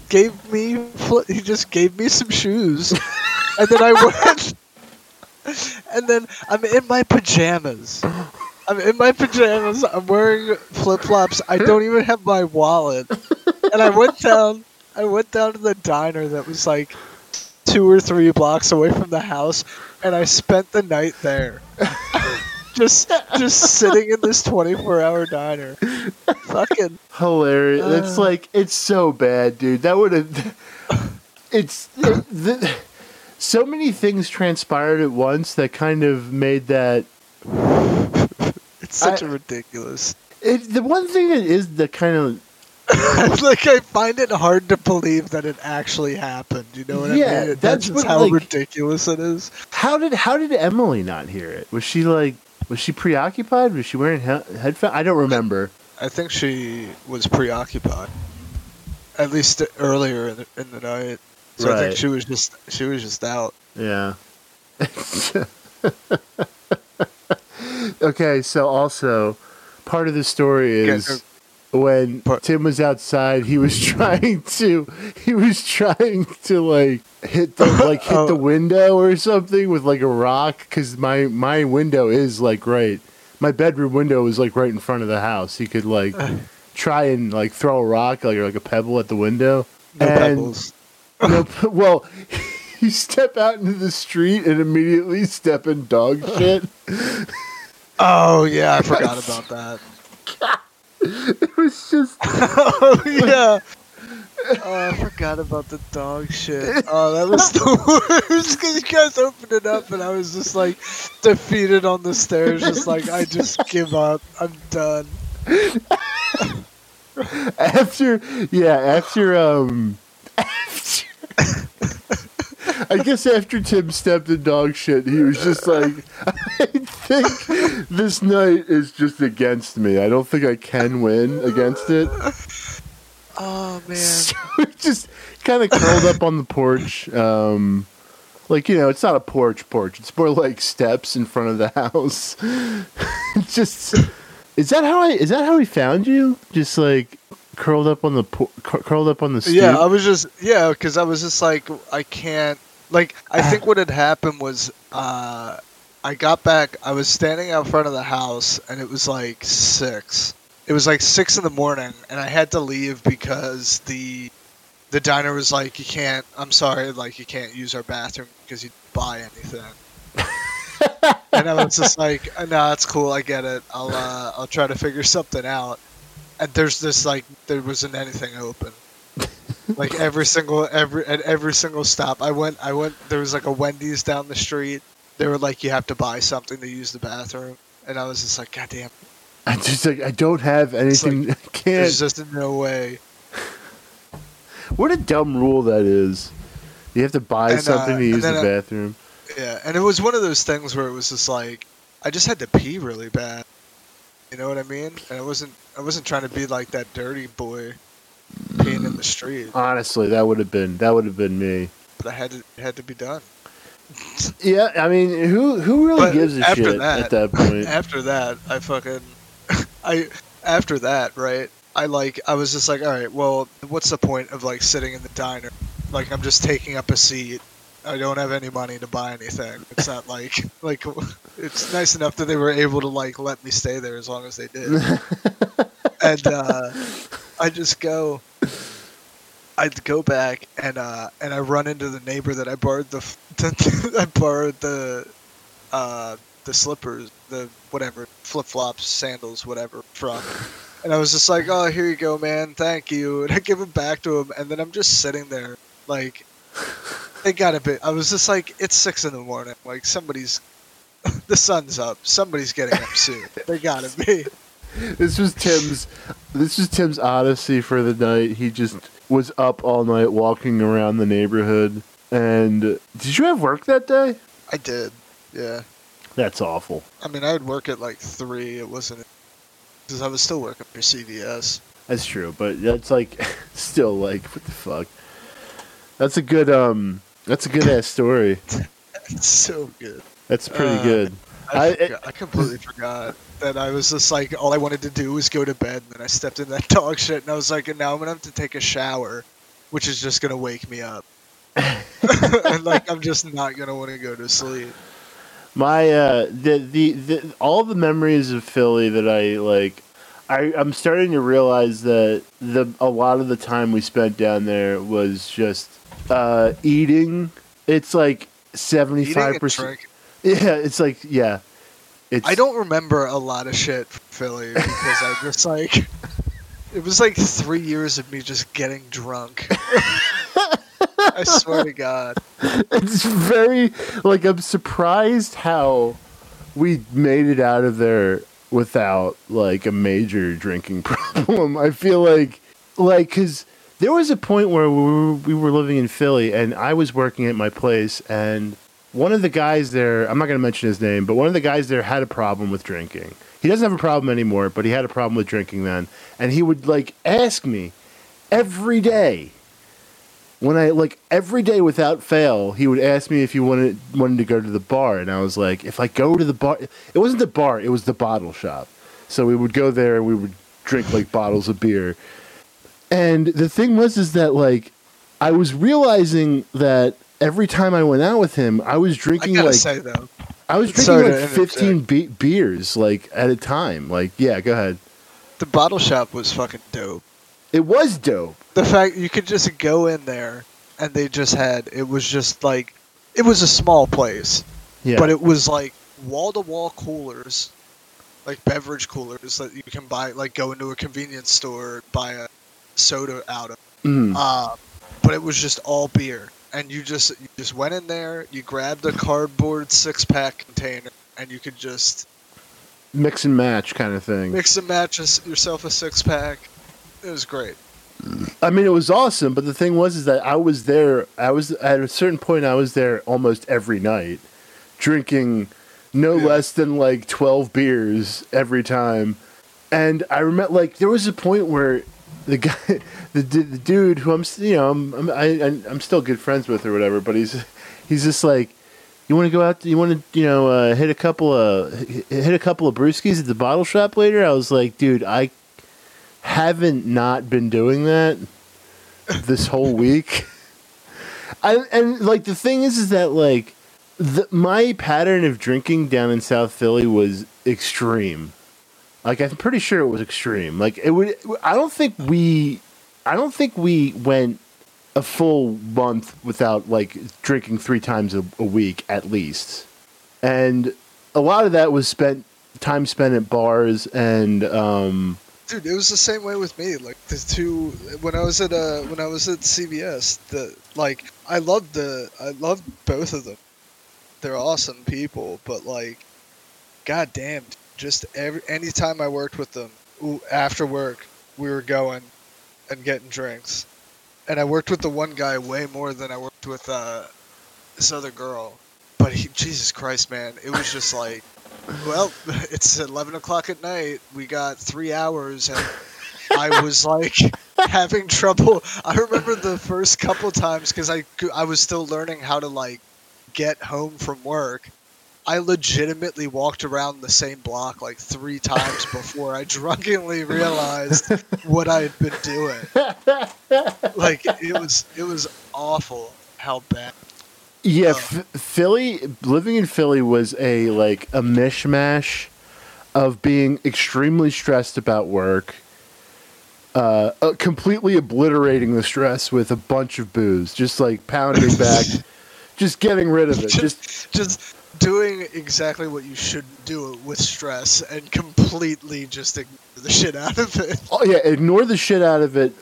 gave me, he just gave me some shoes, and then I went, (laughs) and then I'm in my pajamas. I'm in my pajamas. I'm wearing flip flops. I don't even have my wallet, and I went (laughs) down. I went down to the diner that was like two or three blocks away from the house, and I spent the night there. (laughs) just just sitting in this 24 hour diner. Fucking Hilarious. It's Uh. like it's so bad, dude. That would have. (laughs) It's it, the, so many things transpired at once that kind of made that. It's such I- a ridiculous. It, the one thing that is the kind of (laughs) like I find it hard to believe that it actually happened. You know what Yeah, I mean? that's That's just what, how like- ridiculous it is. how did how did Emily not hear it? Was she like was she preoccupied? Was she wearing he- headphones? I don't remember. I think she was preoccupied. At least earlier in the, in the night. So I Right. think she was just she was just out. Yeah. (laughs) okay, so also part of the story is when Tim was outside, he was (laughs) trying to he was trying to like hit the (laughs) like hit the Oh. window or something with like a rock cuz my my window is like right my bedroom window is like right in front of the house. He could like (sighs) try and like throw a rock like or like a pebble at the window. No And- pebbles. (laughs) no, well, you step out into the street and immediately step in dog shit. Oh yeah, I forgot about that. (laughs) It was just (laughs) oh yeah. Oh, I forgot about the dog shit. (laughs) Oh, that was the worst because you guys opened it up and I was just like defeated on the stairs, just like I just give up. I'm done. after, yeah, after um, after, I guess after Tim stepped in dog shit, he was just like, I think this night is just against me. I don't think I can win against it. Oh man. So (laughs) just kind of curled up on the porch. Um, like you know, it's not a porch porch. It's more like steps in front of the house. (laughs) just is that how I is that how he found you? Just like curled up on the por- cur- curled up on the stoop. Yeah, I was just yeah, because I was just like I can't like I (sighs) think what had happened was uh I got back I was standing out front of the house and it was like six. It was like six in the morning and I had to leave because the the diner was like you can't I'm sorry like you can't use our bathroom because you buy anything. (laughs) and I was just like, no, that's cool. I get it. I'll uh, I'll try to figure something out. And there's this like there wasn't anything open. Like every single every at every single stop I went I went there was like a Wendy's down the street. They were like you have to buy something to use the bathroom. And I was just like, God damn, I just like I don't have anything. (laughs) I can't. there's just no way. What a dumb rule that is. You have to buy And, uh, something to use the uh, bathroom. Yeah, and it was one of those things where it was just like I just had to pee really bad. You know what I mean? And I wasn't I wasn't trying to be like that dirty boy peeing in the street, Honestly, that would have been that would have been me. but I had to had to be done. (laughs) Yeah, I mean, who who really But gives a after shit that- at that point? (laughs) After that, I fucking (laughs) I after that, right? I like I was just like, all right, well, what's the point of like sitting in the diner? Like I'm just taking up a seat. I don't have any money to buy anything. It's not like like it's nice enough that they were able to like let me stay there as long as they did. and uh, I just go. I'd go back and uh, and I run into the neighbor that I borrowed the, (laughs) the I borrowed the uh, the slippers, the whatever flip flops, sandals, whatever from. And I was just like, "Oh, here you go, man. Thank you." And I give them back to him, and then I'm just sitting there, like, they got a bit. I was just like, "It's six in the morning. Like somebody's, (laughs) the sun's up. Somebody's getting up soon. They gotta be." This was Tim's. This was Tim's odyssey for the night. He just was up all night walking around the neighborhood. And did you have work that day? I did. Yeah. That's awful. I mean, I would work at like three. It wasn't because I was still working for CVS. That's true, but that's like (laughs) still like what the fuck. That's a good um. That's a good ass story. (laughs) It's so good. That's pretty Uh, good. I, I- forgot- I completely forgot that I was just like all I wanted to do was go to bed, and then I stepped in that (laughs) dog shit, and I was like, and now I'm gonna have to take a shower, which is just gonna wake me up. (laughs) and like I'm just not gonna want to go to sleep. My uh, the, the the all the memories of Philly that I like, I I'm starting to realize that the a lot of the time we spent down there was just uh, eating. It's like seventy five percent. Yeah, it's like yeah. It's I don't remember a lot of shit from Philly because I just like (laughs) it was like three years of me just getting drunk. I swear to God. It's very like I'm surprised how we made it out of there without like a major drinking (laughs) problem. I feel like like cuz there was a point where we were, we were living in Philly and I was working at my place and one of the guys there, I'm not going to mention his name, but one of the guys there had a problem with drinking. He doesn't have a problem anymore, but he had a problem with drinking then. And he would like ask me every day when I like every day without fail, he would ask me if you wanted wanted to go to the bar, and I was like, if I go to the bar, it wasn't the bar, it was the bottle shop. So we would go there and we would drink like bottles of beer. And the thing was is that like I was realizing that every time I went out with him, I was drinking gotta like say though, I was drinking like. 15 be- beers like at a time. Like yeah, go ahead. the bottle shop was fucking dope. It was dope. The fact you could just go in there and they just had it was just like it was a small place, Yeah. but it was like wall to wall coolers, like beverage coolers that you can buy, like go into a convenience store buy a soda out of. Mm. Uh, but it was just all beer, and you just you just went in there, you grabbed a cardboard six pack container, and you could just mix and match kind of thing. mix and match yourself a six pack. It was great. I mean, it was awesome, but the thing was is that I was there. I was at a certain point. I was there almost every night, drinking no Yeah. less than like twelve beers every time. And I remember, like, there was a point where the guy, (laughs) the, the dude who I'm, you know, I'm, I'm, I, I'm still good friends with or whatever, but he's, he's just like, you want to go out? You want to, you know, uh, hit a couple of, hit a couple of brewskis at the bottle shop later? I was like, dude, I haven't not been doing that this whole week. (laughs) I, and like the thing is, is that like the, my pattern of drinking down in South Philly was extreme. Like I'm pretty sure it was extreme. Like it would. I don't think we. I don't think we went a full month without like drinking three times a, a week at least, and a lot of that was spent time spent at bars and um, Dude, it was the same way with me. Like the two when I was at uh when I was at CVS, the like I loved the I loved both of them. They're awesome people, but like, god damn, just every anytime I worked with them after work, we were going and getting drinks, and I worked with the one guy way more than I worked with uh this other girl. But he, Jesus Christ, man, it was just like. Well, (laughs) it's 11 o'clock at night. We got three hours, and I was like (laughs) having trouble. I remember the first couple times because I, I was still learning how to like get home from work. I legitimately walked around the same block like three times before I (laughs) drunkenly realized what I had been doing. Like it was it was awful how bad. Yeah, Oh. F- Philly. Living in Philly was a like a mishmash of being extremely stressed about work, uh, uh, completely obliterating the stress with a bunch of booze, just like pounding back, (laughs) just getting rid of it. Just Just doing exactly what you shouldn't do with stress and completely just ignore the shit out of it. oh yeah, ignore the shit out of it,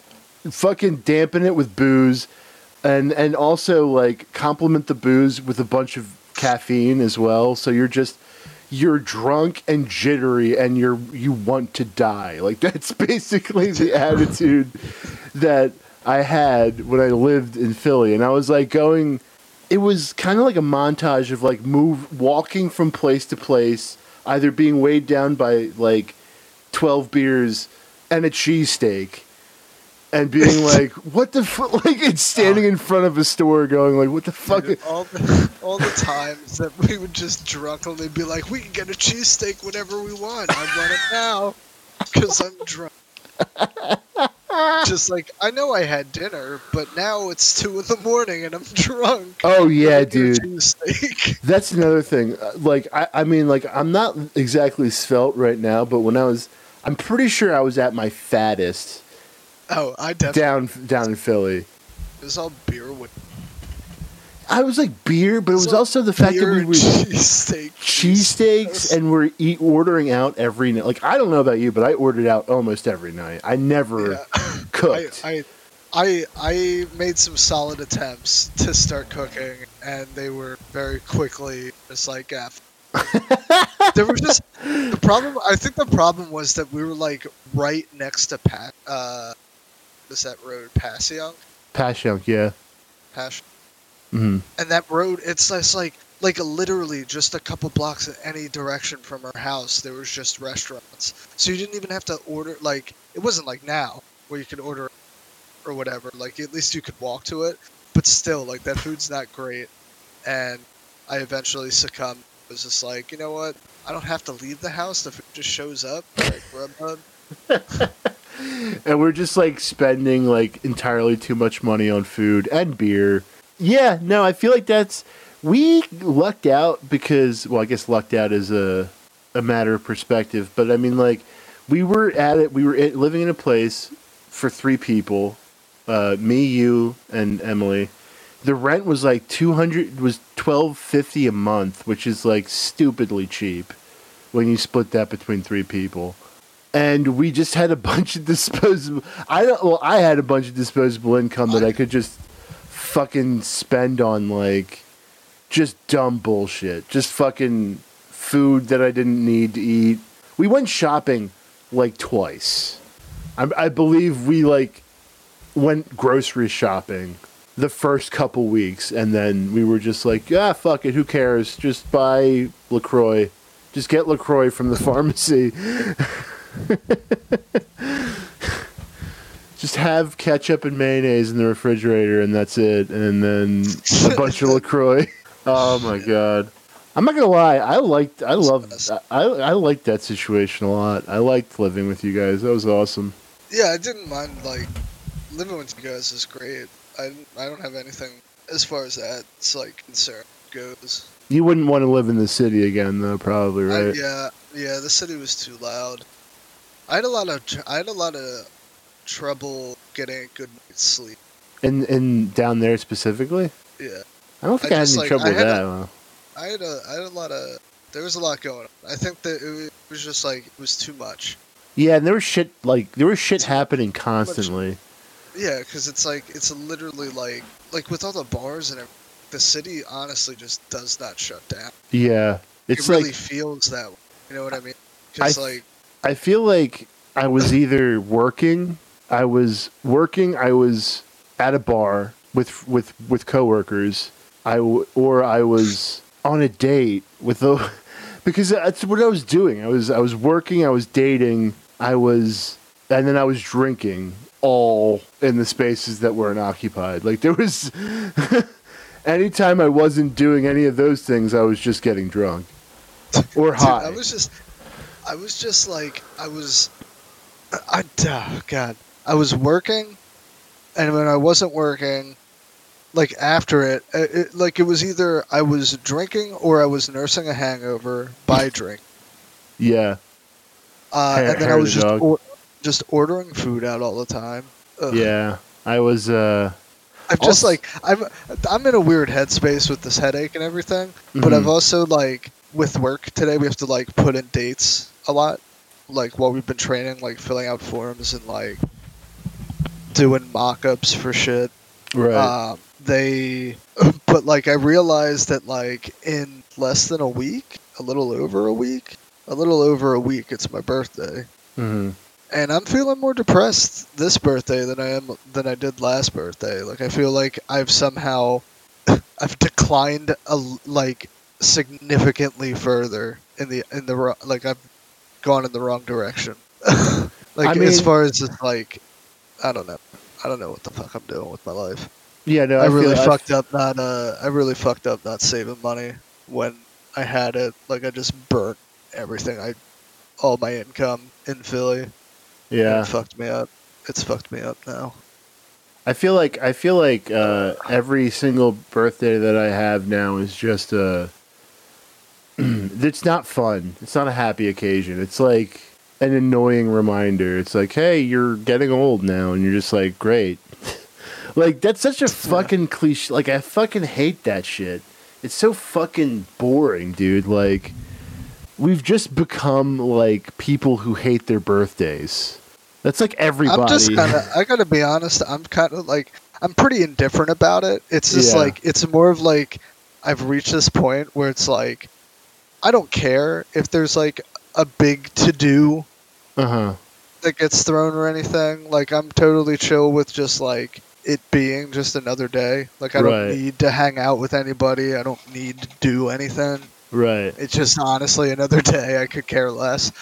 fucking dampen it with booze, and and also like complement the booze with a bunch of caffeine as well. So you're just you're drunk and jittery and you're you want to die. Like (laughs) that's basically the (laughs) attitude that I had when I lived in Philly, and I was like going. It was kind of like a montage of like move walking from place to place, either being weighed down by like 12 beers and a cheesesteak and being (laughs) like, what the fuck? (laughs) Like, it's standing oh. in front of a store going, like, what the fuck? Dude, all (laughs) the all the times that we would just drunkenly be like, we can get a cheesesteak whenever we want. I want it now because I'm drunk. (laughs) just like I know I had dinner, but now it's two in the morning and I'm (laughs) drunk. Oh, yeah, Let me get a dude. (laughs) That's another thing. Uh, Like, I, I mean, like, I'm not exactly svelte right now, but when I was, I'm pretty sure I was at my fattest Oh, I definitely down down in Philly. it was all beer with I was like beer, but it was So also the fact that we were cheesesteak. cheesesteaks and we're eat ordering out every night. Like I don't know about you, but I ordered out almost every night. I never Yeah. Cooked. I, I I I made some solid attempts to start cooking, and they were very quickly just like F. (laughs) there was just the problem. I think the problem was that we were like right next to Pat. Uh, is that road Passyunk? Passyunk, yeah. Pash. hmm And that road, it's just like like literally just a couple blocks in any direction from our house. There was just restaurants, so you didn't even have to order. Like it wasn't like now where you can order or whatever. Like at least you could walk to it, but still, like that food's not great. And I eventually succumbed. It was just like, you know what? I don't have to leave the house. The food just shows up. Like (laughs) And we're just like spending like entirely too much money on food and beer. Yeah, no, I feel like that's we lucked out because well, I guess lucked out is a a matter of perspective, but I mean like we were at it. We were living in a place for three people, uh, me, you, and Emily. The rent was like two hundred was twelve fifty a month, which is like stupidly cheap when you split that between three people. And we just had a (laughs) bunch of disposable. I don't. Well, I had a bunch of disposable income that I could just fucking spend on like just dumb bullshit, just fucking food that I didn't need to eat. We went shopping like twice. I, I believe we like went grocery shopping the first couple weeks, and then we were just like, ah, fuck it, who cares? Just buy Lacroix. Just get Lacroix from the (laughs) pharmacy. Just have ketchup and mayonnaise in the refrigerator, and that's it. And then a bunch of Lacroix. (laughs) Oh my god! I'm not gonna lie. I liked. I loved. I I liked that situation a lot. I liked living with you guys. That was awesome. Yeah, I didn't mind like living with you guys is great. I I don't have anything as far as that it's like concern goes. You wouldn't want to live in the city again, though, probably, I- right? yeah, yeah. The city was too loud. I had a lot of tr- I had a lot of trouble getting a good night's sleep. And and down there specifically, Yeah, I don't think I, I had any like, trouble I with that. a-. I had a I had a lot of there was a lot going on. I think that it was just like it was too much. Yeah, and there was shit like there was shit happening constantly. Yeah, because it's like it's literally like like with all the bars and the city honestly just does not shut down. Yeah, it's it really like feels that way. You know what I mean? Because I- like I feel like I was either working, I was working, I was at a bar with with with coworkers, I w- or I was on a date with the (laughs) because that's what I was doing. I was I was working, I was dating, I was and then I was drinking all in the spaces that weren't occupied. Like there was (laughs) anytime I wasn't doing any of those things, I was just getting drunk (laughs) or Dude, high. I was just, I was just like, I was, I, oh God, I was working, and when I wasn't working, like after it, it, it, like it was either I was drinking or I was nursing a hangover by drink, yeah, uh, Hair- and then I was the just or, just ordering food out all the time. Ugh. yeah. I was. uh I've just like I'm I'm in a weird headspace with this headache and everything, but mhm. I've also like with work today we have to like put in dates a lot, like while we've been training, like filling out forms and like doing mock-ups for shit. right. Um, they, (laughs) but like I realized that like in less than a week, a little over a week, a little over a week, it's my birthday hmm and I'm feeling more depressed this birthday than I am than I did last birthday. Like I feel like I've somehow (laughs) I've declined a, like significantly further in the in the like I've gone in the wrong direction. (laughs) like I as far as just like I don't know. I don't know what the fuck I'm doing with my life. Yeah, no, I, I, really feel, fucked up not uh I really fucked up not saving money when I had it. Like I just burnt everything I all my income in Philly. Yeah, It fucked me up. It's fucked me up now. I feel like I feel like uh, every single birthday that I have now is just a. (clears throat) it's not fun. It's not a happy occasion. It's like an annoying reminder. It's like, hey, you're getting old now, and you're just like, great. (laughs) like that's such a fucking cliche. Like I fucking hate that shit. It's so fucking boring, dude. Like we've just become like people who hate their birthdays. That's like everybody. I'm just kind of. I gotta be honest. I'm kind of like. I'm pretty indifferent about it. It's just Yeah. like it's more of like I've reached this point where it's like I don't care if there's like a big to do uh huh. that gets thrown or anything. Like I'm totally chill with just like it being just another day. Like I don't need to hang out with anybody. I don't need to do anything. Right. It's just honestly another (laughs) day. I could care less.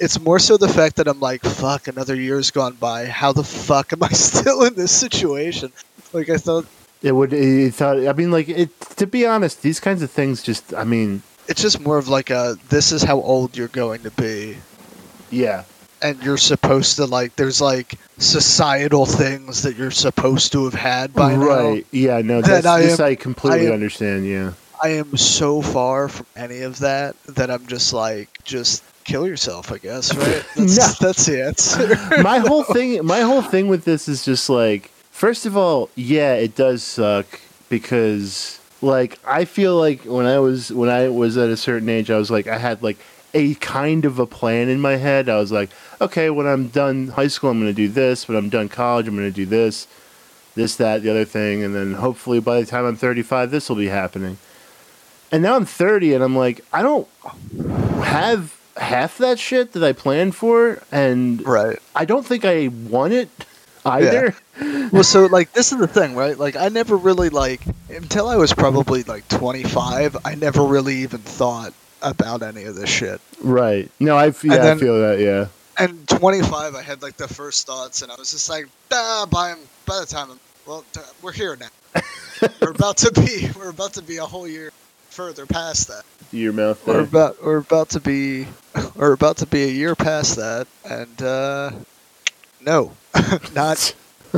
It's more so the fact that I'm like, fuck, another year's gone by. How the fuck am I (laughs) still in this situation? Like I thought It would. It thought. I mean, like it. To be honest, these kinds of things just. I mean, it's just more of like a this is how old you're going to be. yeah. And you're supposed to like there's like societal things that you're supposed to have had by now. right. Yeah. No. That That's, I this am- I completely I am- understand. Yeah. I am so far from any of that that I'm just like just kill yourself, I guess, right? (laughs) That's, No. that's the answer. (laughs) my whole (laughs) thing. My whole thing with this is just like. First of all, yeah, it does suck because like I feel like when I was when I was at a certain age, I was like I had like a kind of a plan in my head. I was like, okay, when I'm done high school, I'm going to do this. When I'm done college, I'm going to do this, this, that, the other thing, and then hopefully by the time I'm 35, this will be happening. And now I'm 30, and I'm like, I don't have half that shit that I planned for, and right. I don't think I want it either. (laughs) well so like this is the thing right like i never really like until i was probably like 25 i never really even thought about any of this shit Right. No, I, yeah, then- I feel that, yeah. and 25 i had like the first thoughts and i was just like ah, by, by the time I'm, well we're here now (laughs) we're about to be we're about to be a whole year further past that Your mouth we're about we're about to be (laughs) we're about to be a year past that and uh no (laughs) not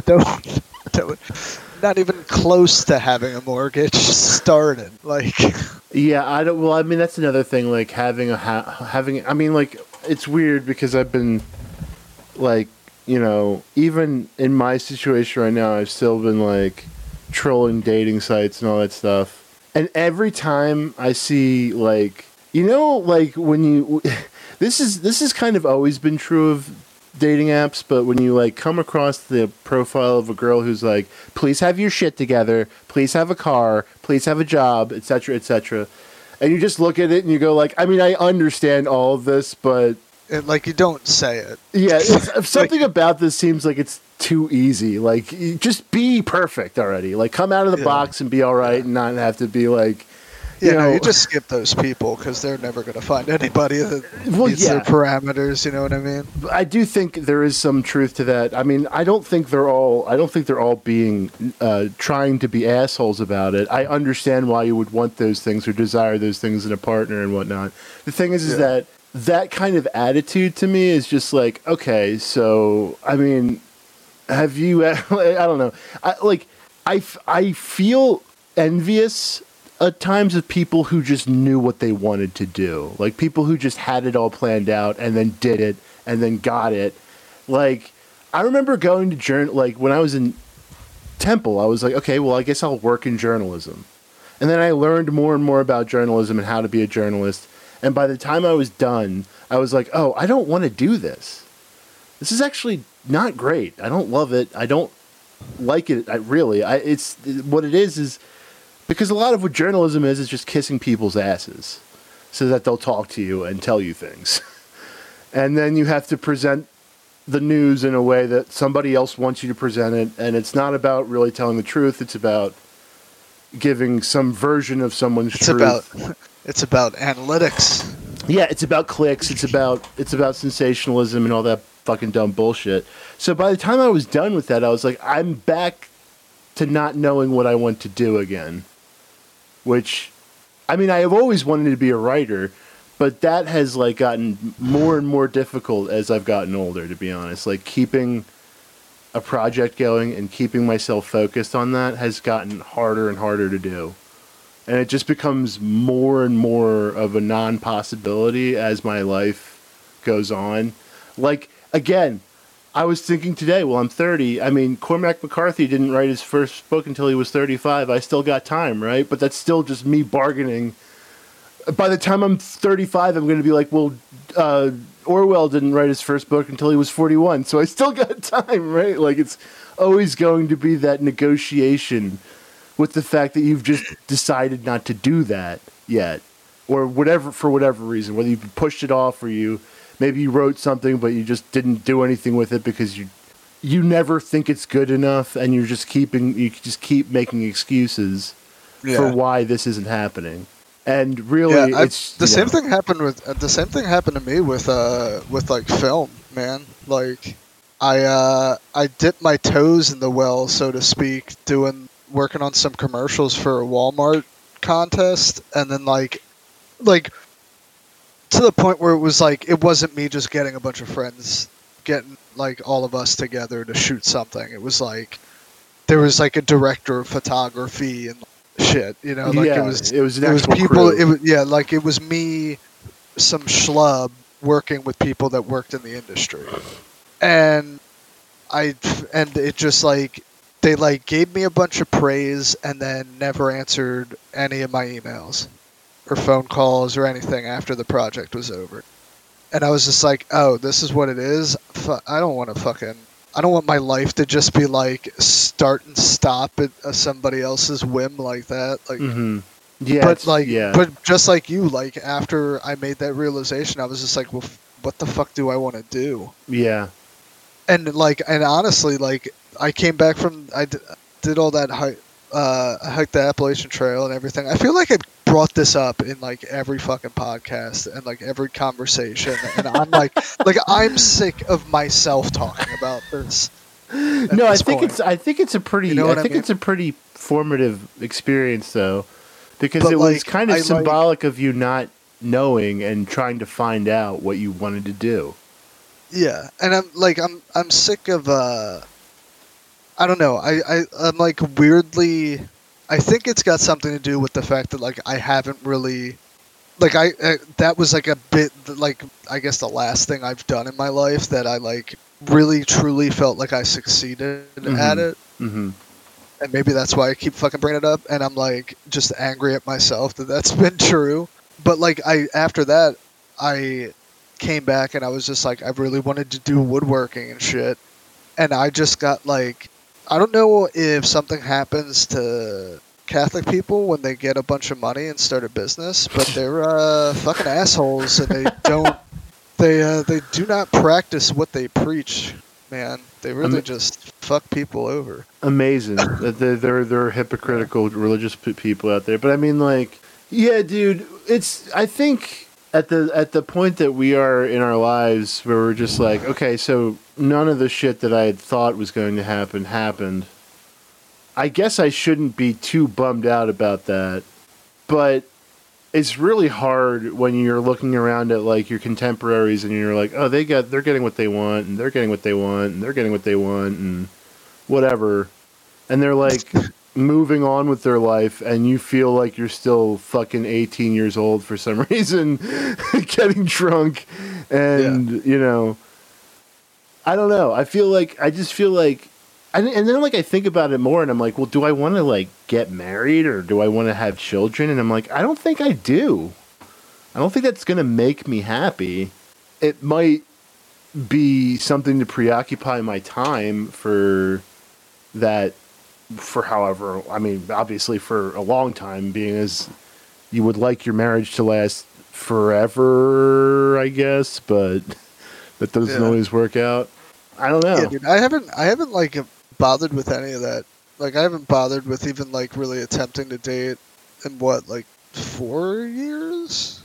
don't, (laughs) don't not even close to having a mortgage started like Yeah, I don't. Well, I mean, that's another thing. Like having a ha- having. I mean, like it's weird because I've been, like, you know, even in my situation right now, I've still been like trolling dating sites and all that stuff. And every time I see like, you know, like when you, (laughs) this is this has kind of always been true of dating apps, but when you like come across the profile of a girl who's like, please have your shit together, please have a car, please have a job, etc., etc., and you just look at it and you go like, I mean, I understand all of this, but and, like you don't say it yeah, (laughs) something about this seems like it's too easy. Like, just be perfect already. Like, come out of the Yeah. box and be all right, and not have to be like, Yeah, you no, know, you just skip those people because they're never going to find anybody that (laughs) Well, meets their parameters. You know what I mean? I do think there is some truth to that. I mean, I don't think they're all. I don't think they're all being uh, trying to be assholes about it. I understand why you would want those things or desire those things in a partner and whatnot. The thing is, is Yeah. that that kind of attitude to me is just like, okay, so I mean, have you? (laughs) I don't know. I like. I I feel envious at times of people who just knew what they wanted to do. Like people who just had it all planned out and then did it and then got it. Like I remember going to journal like when I was in Temple, I was like, okay, well, I guess I'll work in journalism. And then I learned more and more about journalism and how to be a journalist. And by the time I was done, I was like, oh, I don't want to do this. This is actually not great. I don't love it. I don't like it. I really. I it's what it is is because a lot of what journalism is is just kissing people's asses so that they'll talk to you and tell you things. (laughs) and then you have to present the news in a way that somebody else wants you to present it and it's not about really telling the truth, it's about giving some version of someone's It's truth. about it's about analytics. Yeah, it's about clicks. It's about it's about sensationalism and all that fucking dumb bullshit. So by the time I was done with that, I was like, I'm back to not knowing what I want to do again. Which, I mean, I have always wanted to be a writer, but that has like gotten more and more difficult as I've gotten older. To be honest, like keeping a project going and keeping myself focused on that has gotten harder and harder to do and it just becomes more and more of a non possibility as my life goes on. Like again, I was thinking today, well I'm 30, I mean Cormac McCarthy didn't write his first book until he was 35. I still got time, right? But that's still just me bargaining. By the time I'm 35, I'm going to be like, well, uh, Orwell didn't write his first book until he was 41, so I still got (laughs) time, right? Like it's always going to be that negotiation with the fact that you've just decided not to do that yet or whatever for whatever reason whether you pushed it off or you maybe you wrote something but you just didn't do anything with it because you you never think it's good enough and you're just keeping you just keep making excuses for why this isn't happening. And really yeah, I- the same know, thing happened with uh, the same thing happened to me with uh with like film, man. Like I uh I dipped my toes in the well, so to speak, doing working on some commercials for a Walmart contest, and then like like to the point where it was like it wasn't me just getting a bunch of friends getting like all of us together to shoot something. It was like there was like a director of photography and shit, you know, like yeah, it was it was it was people. crew. It was yeah, like it was me, some schlub working with people that worked in the industry, and I and it just like they like gave me a bunch of praise and then never answered any of my emails or phone calls or anything after the project was over, and I was just like, oh, this is what it is. Fu- I don't want to fucking. I don't want my life to just be like start and stop at uh, somebody else's whim like that. Like, Mhm. yeah but like yeah but just like you like after i made that realization i was just like well f- what the fuck do i want to do yeah and like and honestly like i came back from i d- did all that hike uh I hiked the appalachian trail and everything i feel like i brought this up in like every fucking podcast and like every conversation and i'm like (laughs) like i'm sick of myself talking about this no, I think point. it's I think it's a pretty You know I I think mean? it's a pretty formative experience though, because But, it was kind of I like- symbolic of you not knowing and trying to find out what you wanted to do. Yeah, and I'm like I'm I'm sick of uh I don't know. I, I I'm like weirdly I think it's got something to do with the fact that like I haven't really like I uh, that was like a bit like I guess the last thing I've done in my life that I like really truly felt like I succeeded at Mhm. it hmm and maybe that's why I keep fucking bringing it up. And I'm like just angry at myself that that's (laughs) been true. But like I after that, I came back and I was just like I really wanted to do woodworking and shit. And I just got like I don't know if something happens to Catholic people when they get a bunch of money and start a business, but (laughs) they're uh, fucking assholes and they don't they uh, they do not practice what they preach. Man, they really Um, just fuck people over. Amazing (laughs) that there there there are hypocritical religious people out there, but I mean like Yeah, dude. It's I think at the at the point that we are in our lives where we're just like, okay, so none of the shit that I had thought was going to happen happened. I guess I shouldn't be too bummed out about that. But it's really hard when you're looking around at like your contemporaries and you're like, oh, they got they're getting what they want and they're getting what they want and they're getting what they want and whatever. And they're like moving on with their life and you feel like you're still fucking 18 years old for some (laughs) reason (laughs) getting drunk and yeah. you know I don't know. I feel like I just feel like and, and then like I think about it more and I'm like, well, do I want to like get married or do I want to have children? And I'm like, I don't think I do. I don't think that's going to make me happy. It might be something to preoccupy my time for that for however I mean obviously for a long time being as you would like your marriage to last forever I guess but (laughs) that doesn't yeah. always work out. I don't know. yeah, dude, I haven't I haven't like bothered with any of that. Like I haven't bothered with even like really attempting to date in what like 4 years?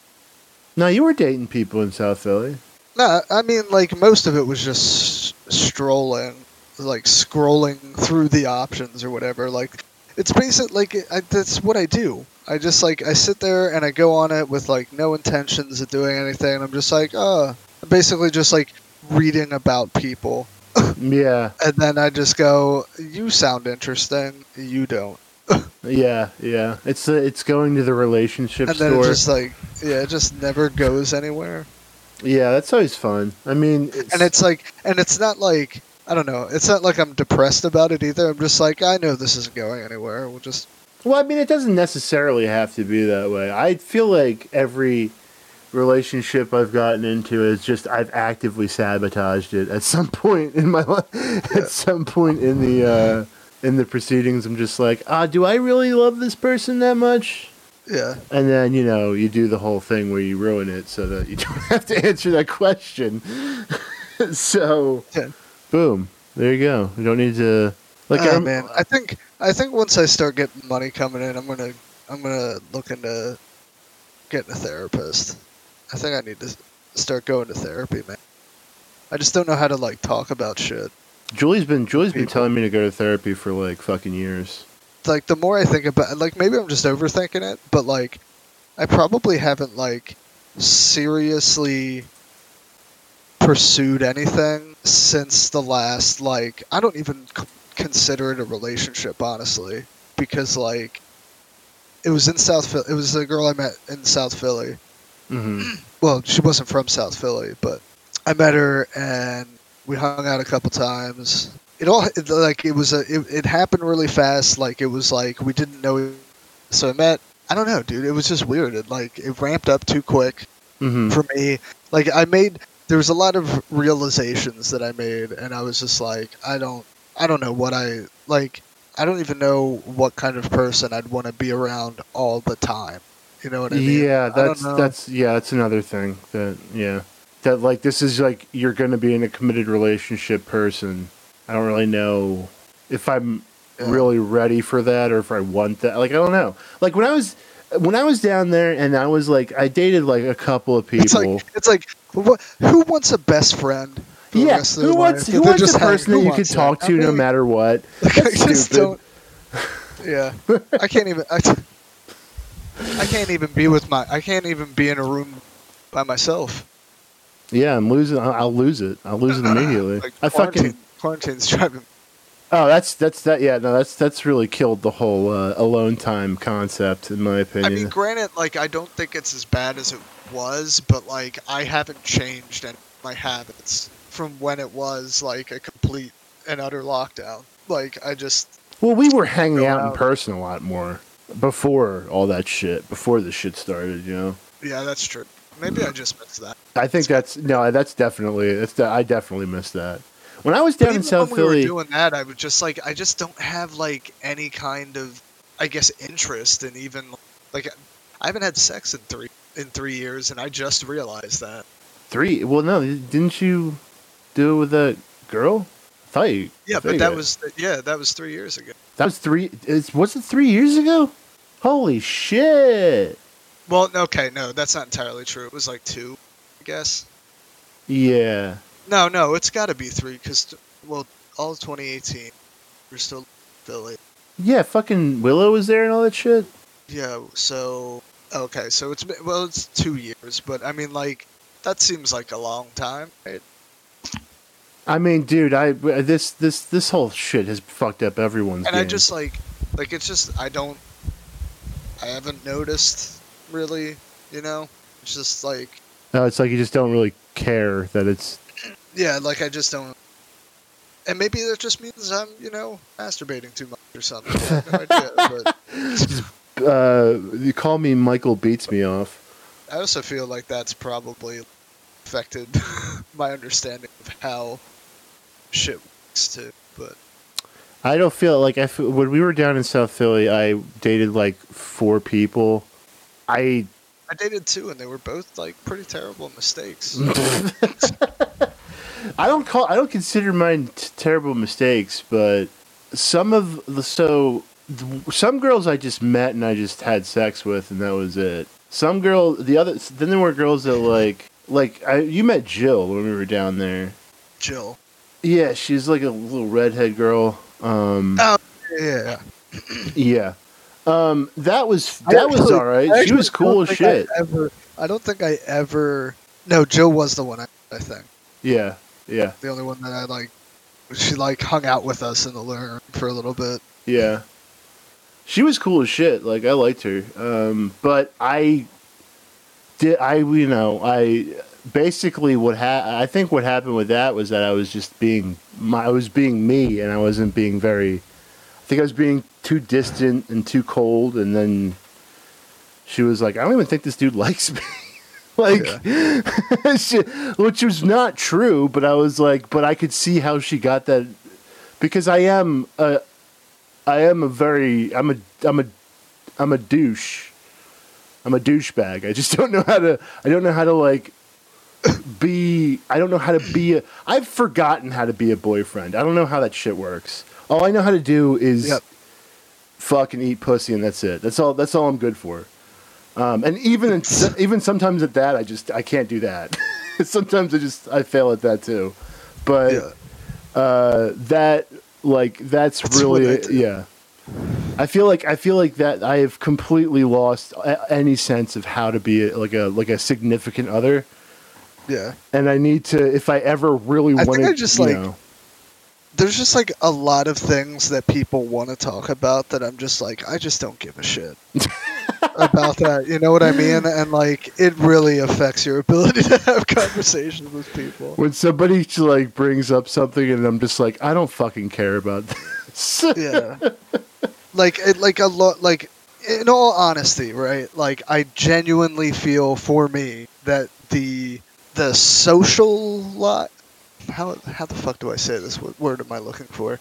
No you were dating people in South Philly. No I mean like most of it was just strolling like scrolling through the options or whatever. Like it's basic. Like I, that's what I do. I just like I sit there and I go on it with like no intentions of doing anything. I'm just like, oh, I'm basically just like reading about people. (laughs) yeah. And then I just go, you sound interesting. You don't. (laughs) yeah, yeah. It's uh, it's going to the relationship and store. then it just like yeah, it just never goes anywhere. Yeah, that's always fun. I mean, it's... and it's like, and it's not like I don't know. It's not like I'm depressed about it either. I'm just like, I know this isn't going anywhere. We'll just. Well, I mean, it doesn't necessarily have to be that way. I feel like every relationship I've gotten into is just I've actively sabotaged it at some point in my life. (laughs) Yeah. At some point in the uh, in the proceedings, I'm just like, ah, do I really love this person that much? Yeah. And then you know you do the whole thing where you ruin it so that you (laughs) don't have to answer that question. (laughs) so. Yeah boom, there you go. You don't need to like. Oh, man, I think I think once I start getting money coming in, I'm gonna I'm gonna look into getting a therapist. I think I need to start going to therapy, man. I just don't know how to like talk about shit. Julie's been Julie's People. been telling me to go to therapy for like fucking years. Like the more I think about, like maybe I'm just overthinking it, but like I probably haven't like seriously pursued anything since the last like I don't even c- consider it a relationship honestly because like it was in South Philly. It was a girl I met in South Philly. Mm-hmm. (clears throat) Well, she wasn't from South Philly, but I met her and we hung out a couple times. It all it, like it was a it, it happened really fast. Like it was like we didn't know. So I met. I don't know, dude. It was just weird. It like it ramped up too quick mm-hmm. for me. Like I made there was a lot of realizations that I made, and I was just like, I don't, I don't know what I like. I don't even know what kind of person I'd want to be around all the time. You know what I mean? Yeah, that's that's yeah, that's another thing that yeah, that like this is like you're going to be in a committed relationship person. I don't really know if I'm yeah. really ready for that or if I want that. Like I don't know. Like when I was when I was down there and I was like I dated like a couple of people. It's like it's like who wants a best friend? Yeah, who wants who wants a person that you can talk to no matter what? Like, (laughs) I just don't. Yeah, (laughs) I can't even. I, I can't even be with my. I can't even be in a room by myself. Yeah, I'm losing. I'll lose it. I'll lose it immediately. like I fucking quarantine's driving. Oh, that's that's that. Yeah, no, that's that's really killed the whole uh, alone time concept, in my opinion. I mean, granted, like I don't think it's as bad as it was, but like I haven't changed any my habits from when it was like a complete and utter lockdown. Like I just Well, we were hanging out, out in person a lot more before all that shit, before the shit started, you know. Yeah, that's true. Maybe I just missed that. I think that's no, that's definitely that's I definitely missed that. When I was down in South when Philly, we were doing that, I was just like, I just don't have like any kind of, I guess, interest in even like, I haven't had sex in three in three years, and I just realized that. Three? Well, no, didn't you do it with that girl? I thought you. Yeah, but that was yeah, that was three years ago. That was three. Is was it three years ago? Holy shit! Well, okay, no, that's not entirely true. It was like two, I guess. Yeah. No, no, it's got to be three because, well, all of 2018, we're still Philly. Yeah, fucking Willow was there and all that shit. Yeah, so okay, so it's been well, it's two years, but I mean, like that seems like a long time, right? I mean, dude, I this this this whole shit has fucked up everyone's. And game. I just like, like it's just I don't, I haven't noticed really, you know. It's just like, no, it's like you just don't really care that it's. yeah, like I just don't. And maybe that just means I'm, you know, masturbating too much or something. I have no idea, but (laughs) Uh, you call me Michael beats me off. I also feel like that's probably affected (laughs) my understanding of how shit works too. But I don't feel like I feel, when we were down in South Philly, I dated like four people. I I dated two, and they were both like pretty terrible mistakes. (laughs) (laughs) I don't call I don't consider mine t- terrible mistakes, but some of the so some girls I just met and I just had sex with and that was it. Some girl the other then there were girls that (laughs) like like I you met Jill when we were down there. Jill. Yeah, she's like a little redhead girl. Um Oh yeah. yeah. (clears throat) Um that was that was all right. She was cool as think I shit. ever, I don't think I ever. No, Jill was the one. I, I think Yeah. Yeah. the only one that I like. She like hung out with us in the living room for a little bit. Yeah. She was cool as shit. Like I liked her. Um, but I did I you know, I basically what ha- I think what happened with that was that I was just being my I was being me and I wasn't being very I think I was being too distant and too cold and then she was like, I don't even think this dude (laughs) likes me. (laughs) like (laughs) she, which was not true, but I was like, but I could see how she got that because I am a I am a very I'm a I'm a I'm a douche. I'm a douchebag. I just (laughs) don't know how to I don't know how to like (coughs) be I don't know how to be a I've forgotten how to be a boyfriend. I don't know how that shit works. All I know how to do is Yep. fucking eat pussy and that's it. That's all that's all I'm good for. Um, and even in, (laughs) even sometimes at that I just I can't do that. (laughs) sometimes I just I fail at that too. But Yeah. uh, that like that's, That's really yeah. I feel like I feel like that I have completely lost a- any sense of how to be like a like a significant other, Yeah. and I need to if I ever really want to. I just, like, There's just like a lot of things that people want to talk about that I'm just like I just don't give a shit (laughs) about that. You know what I mean? (laughs) And like it really affects your ability to have conversations with people. when somebody like brings up something and I'm just like I don't fucking care about this. yeah like it like a lot like in all honesty right like i genuinely feel for me that the the social lot how how the fuck do i say this what word am i looking for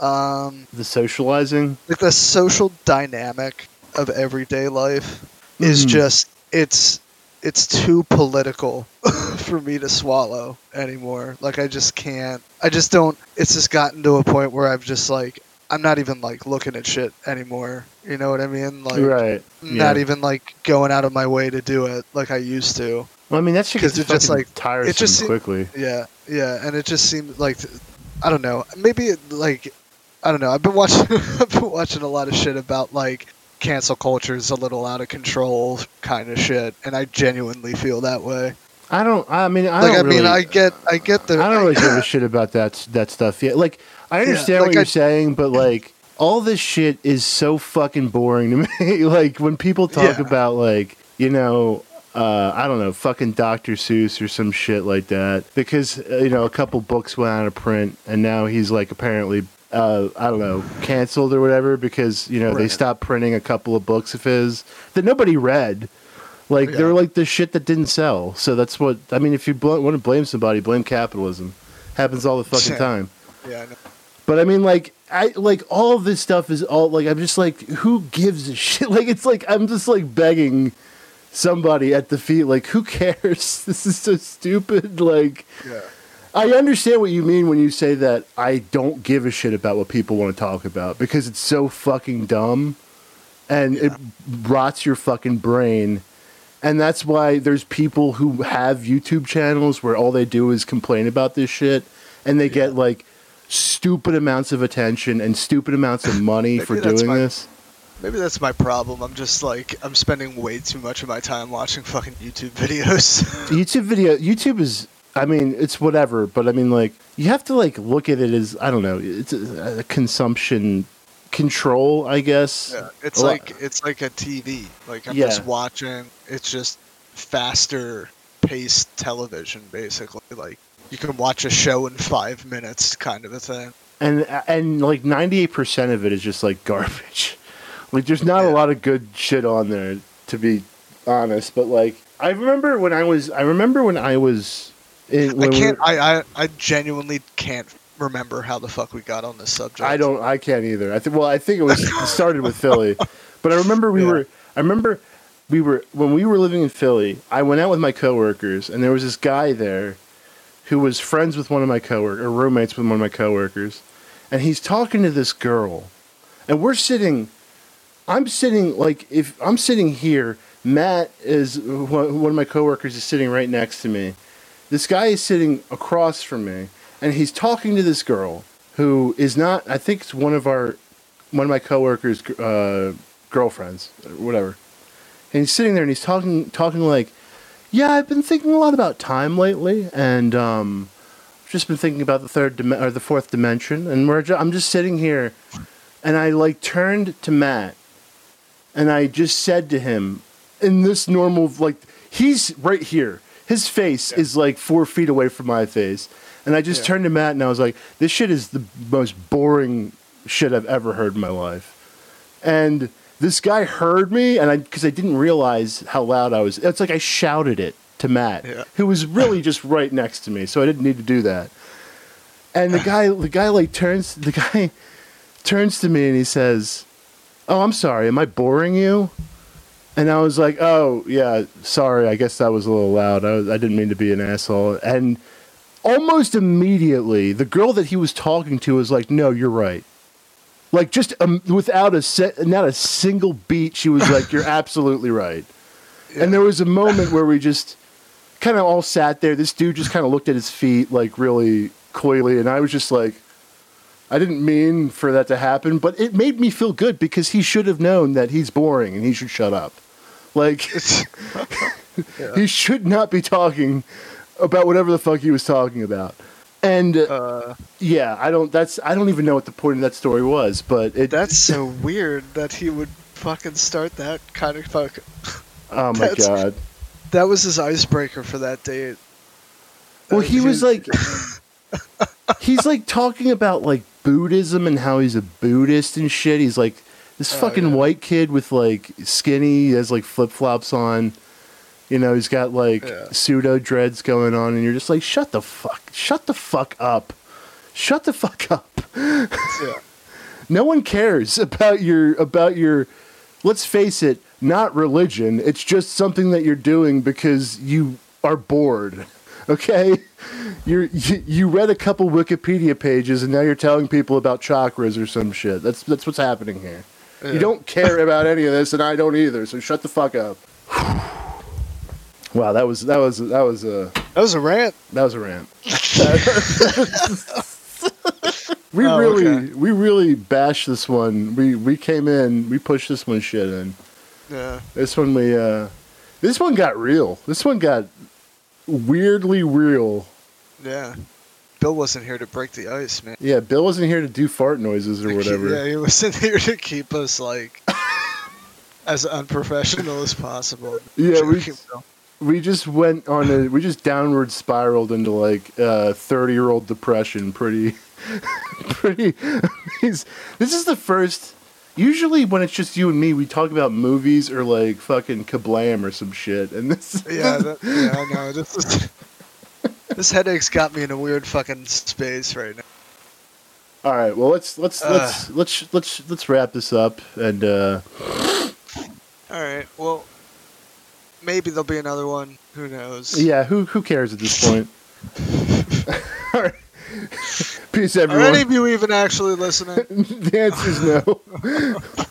um the socializing. like the social dynamic of everyday life is Mhm. just it's it's too political (laughs) for me to swallow anymore like i just can't i just don't it's just gotten to a point where i've just like i'm not even like looking at shit anymore you know what i mean like right. not yeah. even like going out of my way to do it like i used to Well, I mean that shit 'cause gets it just, like- tiresome it just quickly. yeah yeah and it just seemed like i don't know maybe it, like i don't know i've been watching (laughs) i've been watching a lot of shit about like cancel culture is a little out of control kind of shit and i genuinely feel that way I don't. I mean, I like i mean really, i get i get the I don't really give a (laughs) shit about that that stuff yet. Like, I understand like what you're saying, but like, all this shit is so fucking boring to me. (laughs) like, when people talk Yeah. about like, you know, uh, I don't know, fucking Dr. Seuss or some shit like that, because uh, you know, a couple books went out of print, and now he's like apparently. Uh, I don't know, canceled or whatever because you know they stopped printing a couple of books of his that nobody read. Like they're like the shit that didn't sell. So that's what I mean. If you bl- want to blame somebody, blame capitalism. Happens all the fucking Yeah. time. yeah I know. But I mean, like I like all of this stuff is all like I'm just like who gives a shit? (laughs) Like it's like I'm just like begging somebody at the feet. Like who cares? (laughs) This is so stupid. Like yeah I understand what you mean when you say that I don't give a shit about what people want to talk about because it's so fucking dumb and it rots your fucking brain And that's why there's people who have YouTube channels where all they do is complain about this shit and they get like stupid amounts of attention and stupid amounts of money for doing my- this. Maybe that's my problem. I'm just like I'm spending way too much of my time watching fucking YouTube videos. (laughs) YouTube video YouTube is I mean it's whatever but I mean like you have to like look at it as I don't know it's a, a consumption control I guess yeah, it's A lot- like it's like a TV. Like I'm Yeah. just watching. It's just faster paced television, basically. Like you can watch a show in five minutes, kind of a thing. and and like 98% of it is just like (laughs) garbage like there's not a lot of good shit on there to be honest but like I remember when I was I remember when I was in, I can't. I, I I genuinely can't remember how the fuck we got on this subject. I don't. I can't either. I think. Well, I think it was it started with Philly, but I remember we (laughs) Yeah. were. I remember we were when we were living in Philly. I went out with my coworkers, and there was this guy there who was friends with one of my coworkers, or roommates with one of my coworkers, and he's talking to this girl, and we're sitting. I'm sitting like if I'm sitting here. Matt is one of my coworkers is sitting right next to me. This guy is sitting across from me, and he's talking to this girl who is not. I think it's one of our one of my coworkers' uh, girlfriends, or whatever. And he's sitting there and he's talking talking like, "Yeah, I've been thinking a lot about time lately, and um, I've just been thinking about the third dim- or the fourth dimension, and we're ju- I'm just sitting here, and I like turned to Matt, and I just said to him, in this normal like he's right here. His face is like four feet away from my face, and I just Yeah. turned to Matt and I was like, "This shit is the most boring shit I've ever heard in my life." And this guy heard me, and I because I didn't realize how loud I was. It's like I shouted it to Matt, Yeah. who was really just right next to me, so I didn't need to do that. And the guy, the guy like turns, the guy (laughs) turns to me and he says, "Oh, I'm sorry. Am I boring you?" And I was like, "Oh, yeah, sorry. I guess that was a little loud. I, was, I didn't mean to be an asshole." And almost immediately, the girl that he was talking to was like, "No, you're right." Like just um, without a set, not a single beat, she was like, "You're (laughs) absolutely right." And there was a moment where we just kind of all sat there. This dude just kind of looked at his feet like really coyly, and I was just like, I didn't mean for that to happen, but it made me feel good because he should have known that he's boring and he should shut up. Like (laughs) (laughs) he should not be talking about whatever the fuck he was talking about. And uh, Uh, yeah, I don't. That's I don't even know what the point of that story was, but it. that's (laughs) so weird that he would fucking start that kind of fuck. oh my that's- god. That was his icebreaker for that date. Well, Uh, he was like, he's like talking about like Buddhism and how he's a Buddhist and shit. He's like this Oh, fucking yeah. white kid with like skinny, he has like flip flops on. You know, he's got like Yeah. pseudo dreads going on, and you're just like, shut the fuck, shut the fuck up, shut the fuck up. yeah. (laughs) No one cares about your about your. Let's face it, not religion. It's just something that you're doing because you are bored. (laughs) Okay, you're, you you read a couple Wikipedia pages and now you're telling people about chakras or some shit. That's that's what's happening here. You don't care (laughs) about any of this, and I don't either. So shut the fuck up. Wow, that was that was that was a That was a rant. that was a rant. (laughs) we Oh, really okay. we really bashed this one. We we came in, we pushed this one shit in. Yeah. This one we uh this one got real. This one got weirdly real. Yeah. Bill wasn't here to break the ice, man. Yeah, Bill wasn't here to do fart noises or whatever. Yeah, he wasn't (laughs) here to keep us like as unprofessional as possible. (laughs) Yeah, we- We just went on a we just downward spiraled into like uh 30 year old depression pretty (laughs) pretty This is the first usually when it's just you and me we talk about movies or like fucking kablam or some shit and this Yeah, that, yeah, I know. This is, this headache's got me in a weird fucking space right now. All right, well let's let's Uh. let's let's let's let's wrap this up and uh All right. Well, maybe there'll be another one. Who knows? yeah, who who cares at this point? (laughs) All right. (laughs) Peace Are everyone. any of you even actually listening? (laughs) the answer is no.